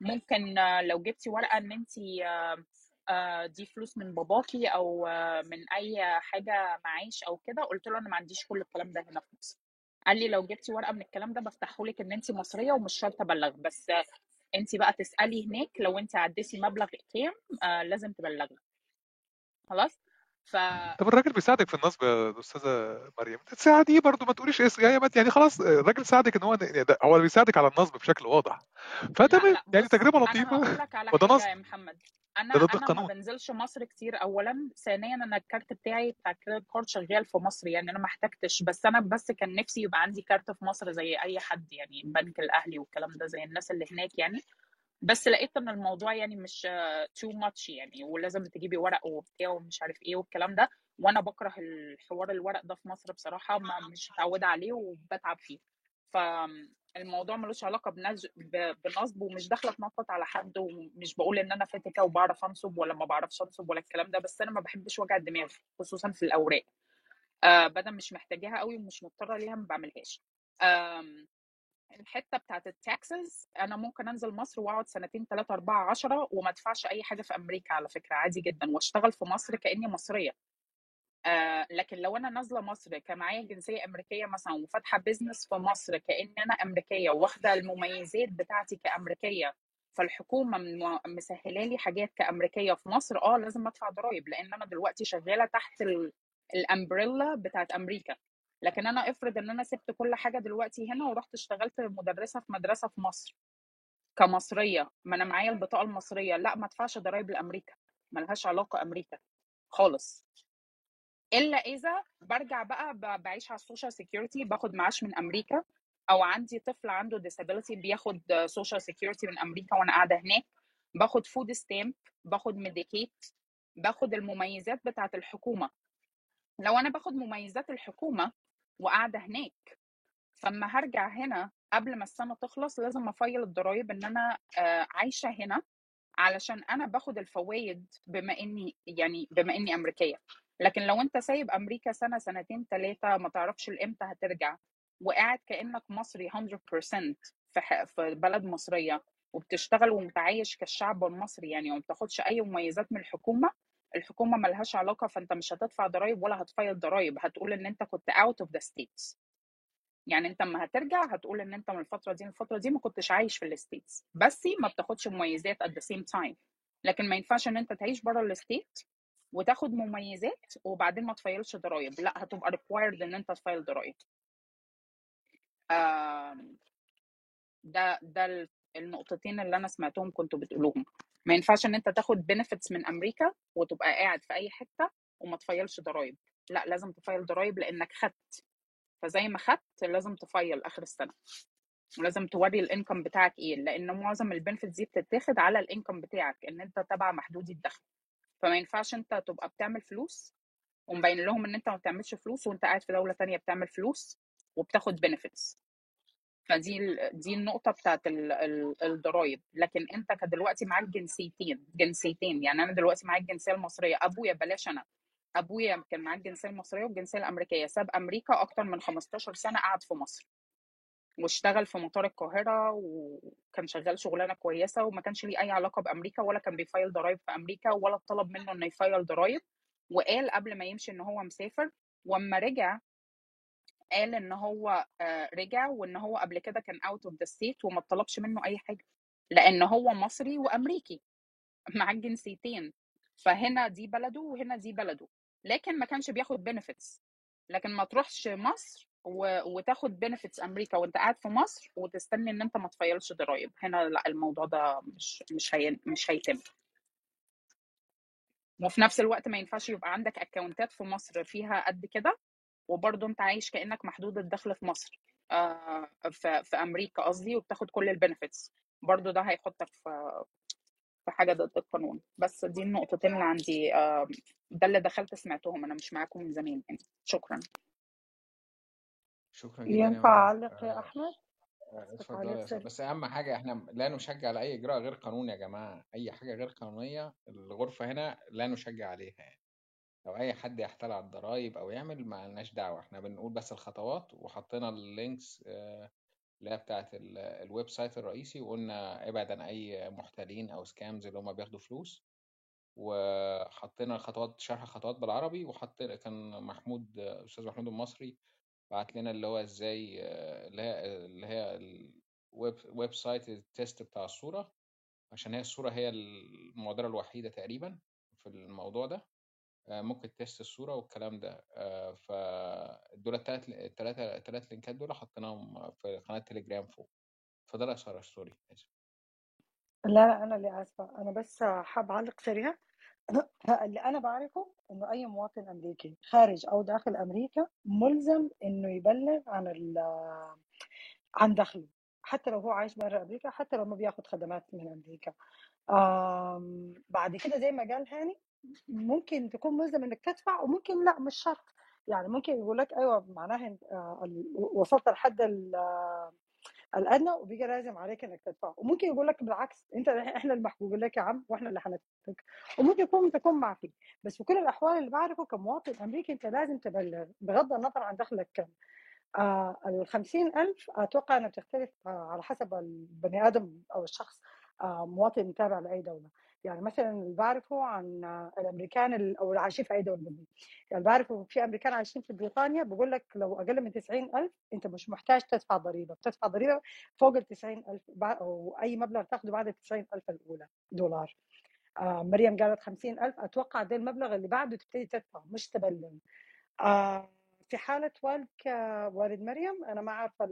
ممكن آه، لو جبتي ورقة إن انت دي فلوس من باباكي أو آه، من أي حاجة معاش أو كده قلت له أنا ما عنديش كل الكلام ده هنا في مصر. قال لي لو جبتي ورقة من الكلام ده بفتحه لك إن انت مصرية ومش شرط ابلغ بس انت بقى تسألي هناك لو انت عديتي مبلغ كام آه لازم تبلغي خلاص؟ ف طب الراجل بيساعدك في النصب يا أستاذة مريم؟ تساعديه برضه ما تقوليش اسم يعني يعني خلاص الراجل ساعدك إن هو ده- هو بيساعدك على النصب بشكل واضح. فتمام يعني تجربة لطيفة. وده نصب. يا محمد. أنا أنا ما بنزلش مصر كتير اولا ثانيا أنا الكارت بتاعي بتاع ال credit card شغال في مصر يعني أنا ما احتجتش. بس أنا بس كان نفسي يبقى عندي كارت في مصر زي أي حد يعني البنك الأهلي والكلام ده زي الناس اللي هناك يعني. بس لقيت إن الموضوع يعني مش تو ماتش يعني ولازم تجيبي ورق وبتاع ومش عارف إيه والكلام ده. وأنا بكره الحوار الورق ده في مصر بصراحة ما مش متعودة عليه وبتعب فيه. فالموضوع ملوش علاقة بنز... بنصب ومش داخلة اتنطط على حد ومش بقول إن أنا فاتكة وبعرف أنصب ولا ما بعرفش أنصب ولا الكلام ده بس أنا ما بحبش وجع الدماغ خصوصا في الأوراق. آه بدل مش محتاجاها قوي ومش مضطرة ليها ما بعملهاش. آم، الحتة بتاعت ال taxes أنا ممكن أنزل مصر وأقعد سنتين ثلاثة أربعة عشرة وما أدفعش أي حاجة في أمريكا على فكرة عادي جدا وأشتغل في مصر كأني مصرية. آه لكن لو أنا نازلة مصر كان معايا جنسية أمريكية مثلا وفاتحة business في مصر كان أنا أمريكية واخده المميزات بتاعتي كأمريكية فالحكومة مسهلة لي حاجات كأمريكية في مصر آه لازم أدفع ضرائب لأن أنا دلوقتي شغالة تحت ال- ال umbrella بتاعت أمريكا. لكن أنا افرض إن أنا سبت كل حاجة دلوقتي هنا ورحت اشتغلت مدرسة في مدرسة في مصر كمصرية ما أنا معايا البطاقة المصرية لأ ما ادفعش ضرائب لأمريكا ملهاش علاقة أمريكا خالص. إلا إذا برجع بقى بعيش على ال social security باخد معاش من أمريكا أو عندي طفل عنده disability بياخد social security من أمريكا وأنا قاعدة هناك باخد food stamp باخد ميديكيت باخد المميزات بتاعة الحكومة. لو أنا باخد مميزات الحكومة وقاعدة هناك. فاما هرجع هنا قبل ما السنة تخلص لازم a file الضرايب إن أنا آه، عايشة هنا علشان أنا باخد الفوائد بما إني يعني بما إني أمريكية. لكن لو أنت سايب أمريكا سنة سنتين ثلاثة ما تعرفش إمتى هترجع وقاعد كأنك مصري 100% في في بلد مصرية وبتشتغل ومتعايش كالشعب المصري يعني وما بتاخدش أي مميزات من الحكومة الحكومة ملهاش علاقة فأنت مش هتدفع ضرائب ولا هت file ضرائب هتقول إن أنت كنت out of the states. يعني أنت اما هترجع هتقول إن أنت من الفترة دي للفتره دي ما كنتش عايش في ال states بس ما بتاخدش مميزات at the same time. لكن ما ينفعش إن أنت تعيش بره ال state وتاخد مميزات وبعدين ما ت file ش ضرايب. لا هتبقى required إن أنت ت file ضرايب. آم، ده ده ال- النقطتين اللي أنا سمعتهم كنتوا بتقولوهم ما ينفعش إن أنت تاخد benefits من أمريكا وتبقى قاعد في أي حتة وما ت file ش ضرايب. لأ لازم ت file ضرايب لأنك خدت. فزي ما خدت لازم ت file آخر السنة. ولازم توري ال income بتاعك إيه؟ لأن معظم ال benefits دي بتتاخد على ال income بتاعك إن أنت تبع محدودي الدخل. فما ينفعش أنت تبقى بتعمل فلوس ومبين لهم إن أنت ما بتعملش فلوس وأنت قاعد في دولة تانية بتعمل فلوس وبتاخد benefits فدي دي النقطة بتاعت ال- ال- الضرايب. لكن انت كدلوقتي معاك جنسيتين جنسيتين يعني أنا دلوقتي معايا الجنسية المصرية أبويا بلاش أنا أبويا كان معاه الجنسية المصرية والجنسية الأمريكية ساب أمريكا أكتر من 15 سنة قعد في مصر واشتغل في مطار القاهرة وكان شغال شغلانة كويسة وما كانش ليه أي علاقة بأمريكا ولا كان بي file ضرايب في أمريكا ولا طلب منه إنه ي file ضرايب. وقال قبل ما يمشي إن هو مسافر وأما رجع قال إن هو آه، رجع وإن هو قبل كده كان out of the state وما طلبش منه أي حاجة لأن هو مصري وأمريكي معاه الجنسيتين. فهنا دي بلده وهنا دي بلده. لكن ما كانش بياخد benefits لكن ما تروحش مصر و... وتاخد benefits أمريكا وأنت قاعد في مصر وتستنى إن أنت ما ت file ش ضرايب. هنا لا الموضوع ده مش مش هي... مش هيتم. وفي نفس الوقت ما ينفعش يبقى عندك اكونتات في مصر فيها قد كده. وبرضه أنت عايش كأنك محدود الدخل في مصر. آه في, في أمريكا قصدي وبتاخد كل البنفيتس برضه ده هيحطك في في حاجة ضد القانون. بس دي النقطتين اللي عندي. آه ده اللي دخلت سمعتهم. أنا مش معاكم من زمان يعني. شكرا. شكرا جدا ينفع أعلق يا أحمد؟ آه، أستاذ. بس أهم حاجة إحنا لا نشجع على أي إجراء غير قانوني يا جماعة. أي حاجة غير قانونية الغرفة هنا لا نشجع عليها يعني. لو أي حد يحتال على الضرايب أو يعمل ما لناش دعوة. إحنا بنقول بس الخطوات وحطينا ال links آه، اللي هي بتاعت ال- ال website الرئيسي وقلنا ابعد عن أي محتالين أو scams اللي هم بياخدوا فلوس. وحطينا خطوات شرح خطوات بالعربي وحطينا كان محمود أستاذ محمود المصري بعت لنا اللي هو إزاي آه، اللي هي اللي هي الويب website ال test بتاع الصورة عشان هي الصورة هي المعضله الوحيدة تقريبا في الموضوع ده. آه، ممكن test الصورة والكلام ده. آه، فدول التلات التلاتة التلات لينكات دول حطيناهم في قناة تليجرام فوق. يا سارة sorry آسف. لا لا أنا اللي آسفة. أنا بس حاب اعلق سريع اللي أنا بعرفه إنه أي مواطن أمريكي خارج أو داخل أمريكا ملزم إنه يبلغ عن ال- عن دخله. حتى لو هو عايش برا أمريكا حتى لو ما بياخد خدمات من أمريكا. بعد كده زي ما قال هاني ممكن تكون ملزم إنك تدفع وممكن لأ مش شرط. يعني ممكن يقول لك أيوه معناها آه، وصلت لحد آه، الأدنى وبقى لازم عليك إنك تدفع. وممكن يقول لك بالعكس أنت إحنا المحبوبين لك يا عم وإحنا اللي حندفعك وممكن يكون تكون معفي بس في كل الأحوال اللي بعرفه كمواطن أمريكي أنت لازم تبلغ بغض النظر عن دخلك كم آه ال 50000 أتوقع إنها بتختلف على حسب البني آدم أو الشخص مواطن تابع لأي دولة. يعني مثلا اللي بعرفه عن آه الأمريكان ال- أو اللي عايشين في أي دولة يعني بعرفه في أمريكان عايشين في بريطانيا بقول لك لو أقل من 90000 أنت مش محتاج تدفع ضريبة. بتدفع ضريبة فوق ال 90000 بع- أو أي مبلغ تاخده بعد ال 90000 الأولى دولار. آه مريم قالت 50000 أتوقع ده المبلغ اللي بعده تبتدي تدفع مش تبلغ. آه في حالة والد ك- والد مريم أنا ما عارفة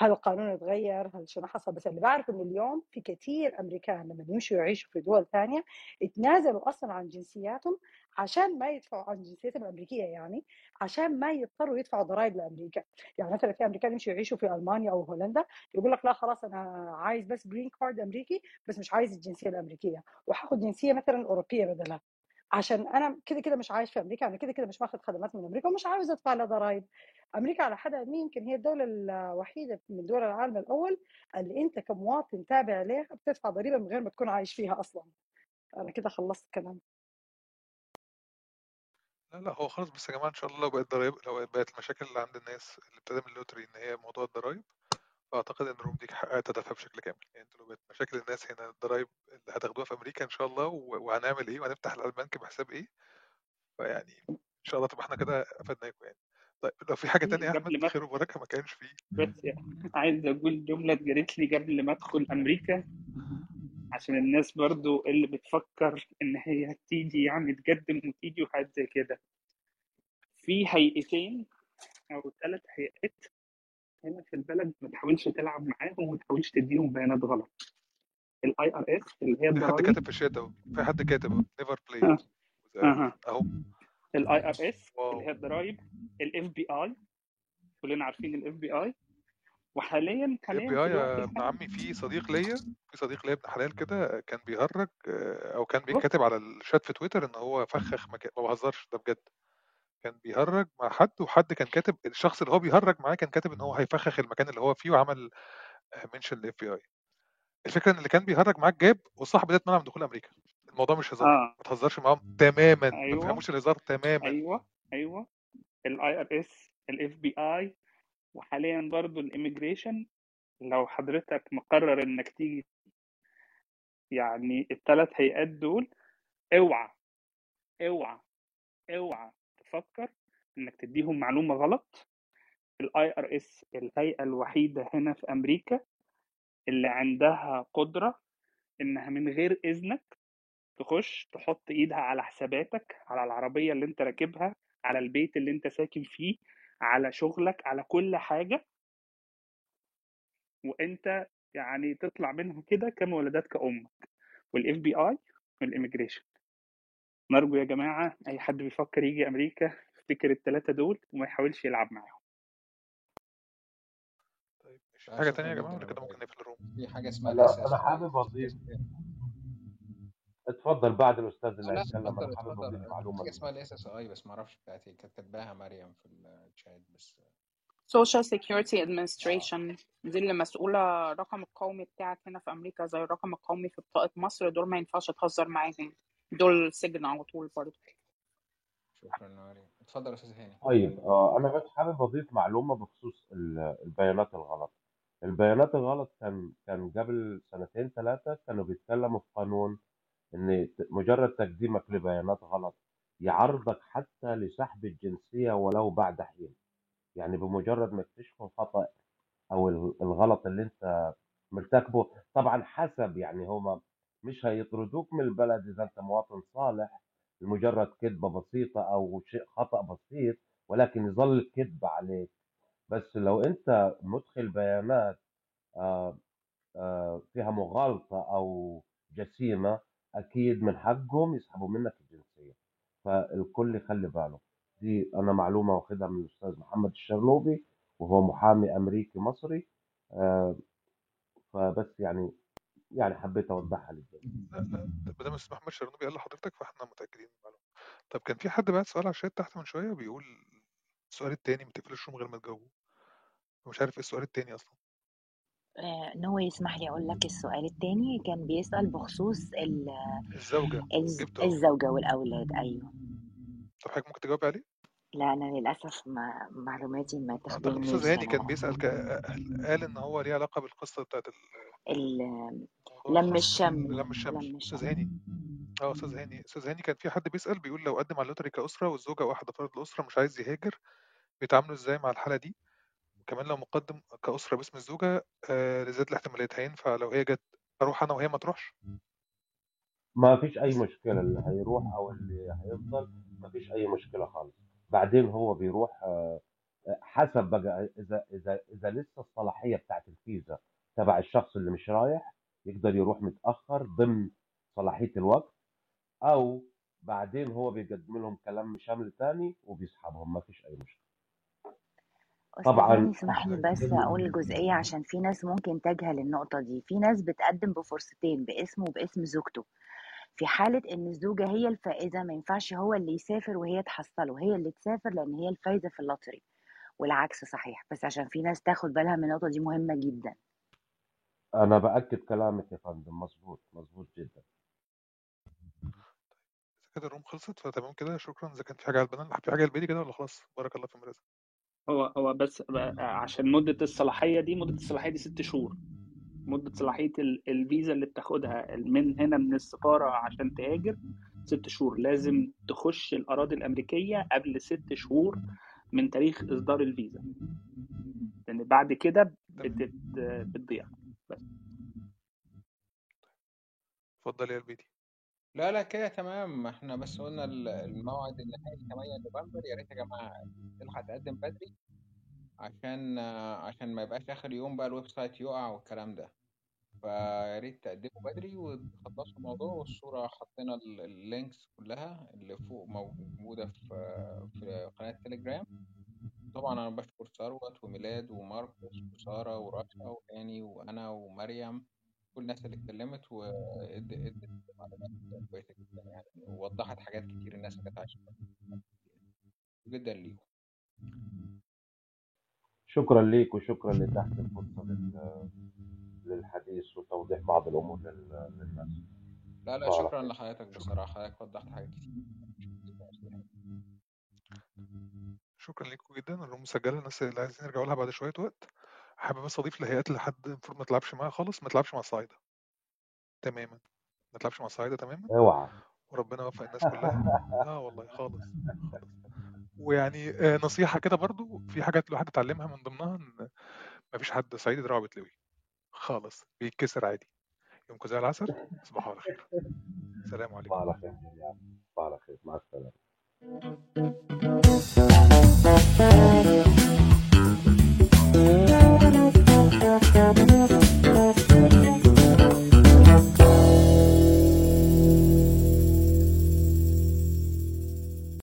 هل القانون اتغير هل شنو حصل؟ بس اللي بعرف إنه اليوم في كثير أمريكان لما يمشوا يعيشوا في دول ثانية اتنازلوا أصلا عن جنسياتهم عشان ما يدفعوا عن جنسيتهم الأمريكية يعني عشان ما يضطروا يدفعوا ضرائب لأمريكا. يعني مثلا في أمريكان يمشوا يعيشوا في ألمانيا أو هولندا يقول لك لا خلاص أنا عايز بس green card أمريكي بس مش عايز الجنسية الأمريكية وحاخد جنسية مثلا أوروبية بدلها عشان أنا كده كده مش عايش في أمريكا أنا كده كده مش باخد خدمات من أمريكا ومش عاوز أدفع لها ضرائب أمريكا على حد علمي يمكن هي الدولة الوحيدة من دول العالم الأول اللي أنت كمواطن تابع لها بتدفع ضريبة من غير ما تكون عايش فيها أصلا. أنا كده خلصت كلام لا لا هو خلاص بس يا جماعة إن شاء الله لو بقت ضرايب لو بقت المشاكل اللي عند الناس اللي من اللوتري إن هي موضوع الضرايب فاعتقد إن الروم دي حققت هدفها بشكل كامل. يعني أنتوا لو بقت مشاكل الناس هنا الضرايب اللي هتاخدوها في أمريكا إن شاء الله وهنعمل إيه؟ وهنفتح البنك بحساب إيه؟ فيعني إن شاء الله تبقى إحنا كده افدناكم يعني. طيب لو في حاجة تانية يا أحمد خير وبركة ما كانش فيه. بس يعني عايز أقول جملة اتقالت لي قبل ما أدخل أمريكا عشان الناس برضو اللي بتفكر إن هي تيجي يعني تقدم وتيجي وحاجات زي كده. في هيئتين أو ثلاث هيئات هنا في البلد ما تحاولش تلعب معاهم وما تحاولش تديهم بيانات غلط. ال IRS اللي هي في حد كاتب في الشات أهو. في حد كاتب never play آه أهو. ال IRS اللي هي الضرايب. ال FBI كلنا عارفين ال FBI وحاليا ال F حاليا BI يا ابن عمي في صديق ليا في صديق ليا ابن حلال كده كان بيهرج آه، أو كان بص بيكتب على الشات في تويتر إن هو فخخ مكان ما بهزرش ده بجد. كان بيهرج مع حد وحد كان كاتب الشخص اللي هو بيهرج معاه كان كاتب إن هو هيفخخ المكان اللي هو فيه وعمل mention لل FBI الفكرة إن اللي كان بيهرج معاك جاب والصاحب ده اتمنع من دخول أمريكا. الموضوع مش هزار. آه. ما تهزرش معاهم تماما. ما أيوه. تفهموش الهزار تماما. أيوه. أيوه. ال IRS ال FBI وحاليا برضو ال immigration لو حضرتك مقرر إنك تيجي يعني الثلاث هيئات دول اوعى اوعى اوعى تفكر إنك تديهم معلومة غلط ال IRS الهيئة الوحيدة هنا في أمريكا اللي عندها قدرة إنها من غير إذنك تخش تحط إيدها على حساباتك على العربية اللي أنت راكبها على البيت اللي أنت ساكن فيه على شغلك على كل حاجة. وأنت يعني تطلع منها كده كما ولدتك أمك وال FBI وال immigration نرجو يا جماعة أي حد بيفكر يجي أمريكا يفتكر الثلاثه دول وما يحاولش يلعب معاهم. طيب مش شكرا تانية يا جماعة؟ جدا ولا كده ممكن نقفل الروم؟ في حاجة اسمها لا اي حابب اضيف اتفضل بعد الأستاذ اللي لا هيتكلم أنا أتفضل حابب أتفضل. اضيف معلومه حاجة اسمها للناس الاس اس اي بس ما أعرفش بتاعت إيه كانت كاتباها مريم في الشات بس Social Security Administration. دي اللي مسؤولة الرقم القومي بتاعك هنا في أمريكا زي الرقم القومي في بطاقة مصر. دول ما ينفعش تهزر معاهم. دول سجن على طول برضه. شكرا اتفضل يا أستاذ هاني. طيب آه أنا بس حابب أضيف معلومة بخصوص ال- البيانات الغلط. البيانات الغلط كان كان قبل سنتين ثلاثة كانوا بيتكلموا في قانون إن مجرد تقديمك لبيانات غلط يعرضك حتى لسحب الجنسية ولو بعد حين. يعني بمجرد ما يكتشفوا الخطا أو ال- الغلط اللي أنت مرتكبه طبعا حسب يعني هما مش هيطردوك من البلد إذا أنت مواطن صالح لمجرد كذبه بسيطة أو شيء خطأ بسيط ولكن يظل الكذب عليك. بس لو أنت مدخل بيانات آه، آه، فيها مغالطة أو جسيمة أكيد من حقهم يسحبوا منك الجنسية. فالكل يخلي باله. دي أنا معلومة واخدها من الأستاذ محمد الشرنوبي وهو محامي أمريكي مصري. آه، فبس يعني يعني حبيت أوضحها للجميع لا لا ما دام الاستاذ محمد شرنوبي قال لحضرتك فإحنا متأكدين من المعلومة. طب كان في حد بعت سؤال على الشات تحت من شوية بيقول السؤال التاني ما تقفلش من غير ما تجاوبه مش عارف إيه السؤال التاني أصلا. آه، نو يسمح لي أقول لك السؤال التاني كان بيسأل بخصوص ال- الزوجة الز- الزوجة والأولاد أيوه. طب حضرتك ممكن تجاوبي عليه؟ لا أنا للأسف ما معلوماتي ما اعتقد الأستاذ تخدمنيش هاني أنا كان بيسأل ك... قال إن هو ليه علاقة بالقصة بتاعت ال- الموضوع لم الشمل لم الشمل لم الشمل هاني. آه أستاذ هاني. أستاذ هاني كان في حد بيسأل بيقول لو قدم على اللوتري كأسرة والزوجة واحدة فرد الأسرة مش عايز يهاجر بيتعاملوا إزاي مع الحالة دي؟ وكمان لو مقدم كأسرة باسم الزوجة آه لزيادة الاحتمالات هينفع لو هي جت أروح أنا وهي ما تروحش؟ ما فيش أي مشكلة اللي هيروح أو اللي هيفضل ما فيش أي مشكلة خالص. بعدين هو بيروح آه، حسب بقى إذا إذا إذا لسه الصلاحية بتاعت الفيزا تبع الشخص اللي مش رايح يقدر يروح متأخر ضمن صلاحية الوقت أو بعدين هو بيقدم لهم كلام شامل تاني وبيسحبهم ما فيش أي مشكلة. طبعا اسمح لي بس إحنا أقول الجزئية عشان في ناس ممكن تجهل النقطة دي. في ناس بتقدم بفرصتين باسمه وباسم زوجته. في حالة إن الزوجة هي الفائزة ما ينفعش هو اللي يسافر وهي تحصله هي اللي تسافر لأن هي الفايزة في اللوتري. والعكس صحيح بس عشان في ناس تاخد بالها من النقطة دي مهمة جدا. أنا بأكد كلامك يا فندم مظبوط مظبوط جدا. إذا كده الروم خلصت فتمام كده شكرا. إذا كان في حاجة على البنان في حاجة على كده ولا خلاص؟ بارك الله في مرزق هو هو بس عشان مدة الصلاحية دي مدة الصلاحية دي ست شهور. مدة صلاحية ال- الفيزا اللي بتاخدها من هنا من السفارة عشان تهاجر ست شهور. لازم تخش الأراضي الأمريكية قبل ست شهور من تاريخ إصدار الفيزا. لأن بعد كده. بتضيع. بس. اتفضل يا البيدي لا لا كده تمام. إحنا بس قلنا ال- الموعد النهائي 8 نوفمبر. يا ريت يا جماعة تلحق تقدم بدري. عشان عشان ما يبقاش آخر يوم بقى ال website يقع والكلام ده. فيا ريت تقدموا بدري وتخلصوا الموضوع والصورة حطينا ال- links كلها اللي فوق موجودة في في قناة تليجرام طبعا أنا بشكر ثروت وميلاد وماركوس وسارة ورشا وهاني وأنا ومريم كل الناس اللي اتكلمت وادت ادت معلومات كويسة جدا يعني ووضحت حاجات كتير الناس كانت عايزة جدا ليهم شكرا ليك وشكرا لتحت الفرصة لل- للحديث وتوضيح بعض الأمور لل- للناس. لا لا شكرا لحضرتك بصراحة. حضرتك وضحت حاجات كتير. شكرا لكم جدا. الروم مسجلة الناس اللي عايزين يرجعوا لها بعد شوية وقت. حابب بس أضيف لهيئات اللي حد المفروض ما تلعبش معاها خالص ما تلعبش مع الصعايده تماما. ما تلعبش مع الصعايده تماما؟ اوعى. وربنا يوفق الناس كلها. آه والله خالص خالص. ويعني آه، نصيحة كده برضو في حاجات الواحد اتعلمها من ضمنها إن مفيش حد صعيدي دراعه بتلوي خالص بيتكسر عادي. يومكم زي العسل تصبحوا على خير. سلام عليكم. على خير على خير. مع السلامة.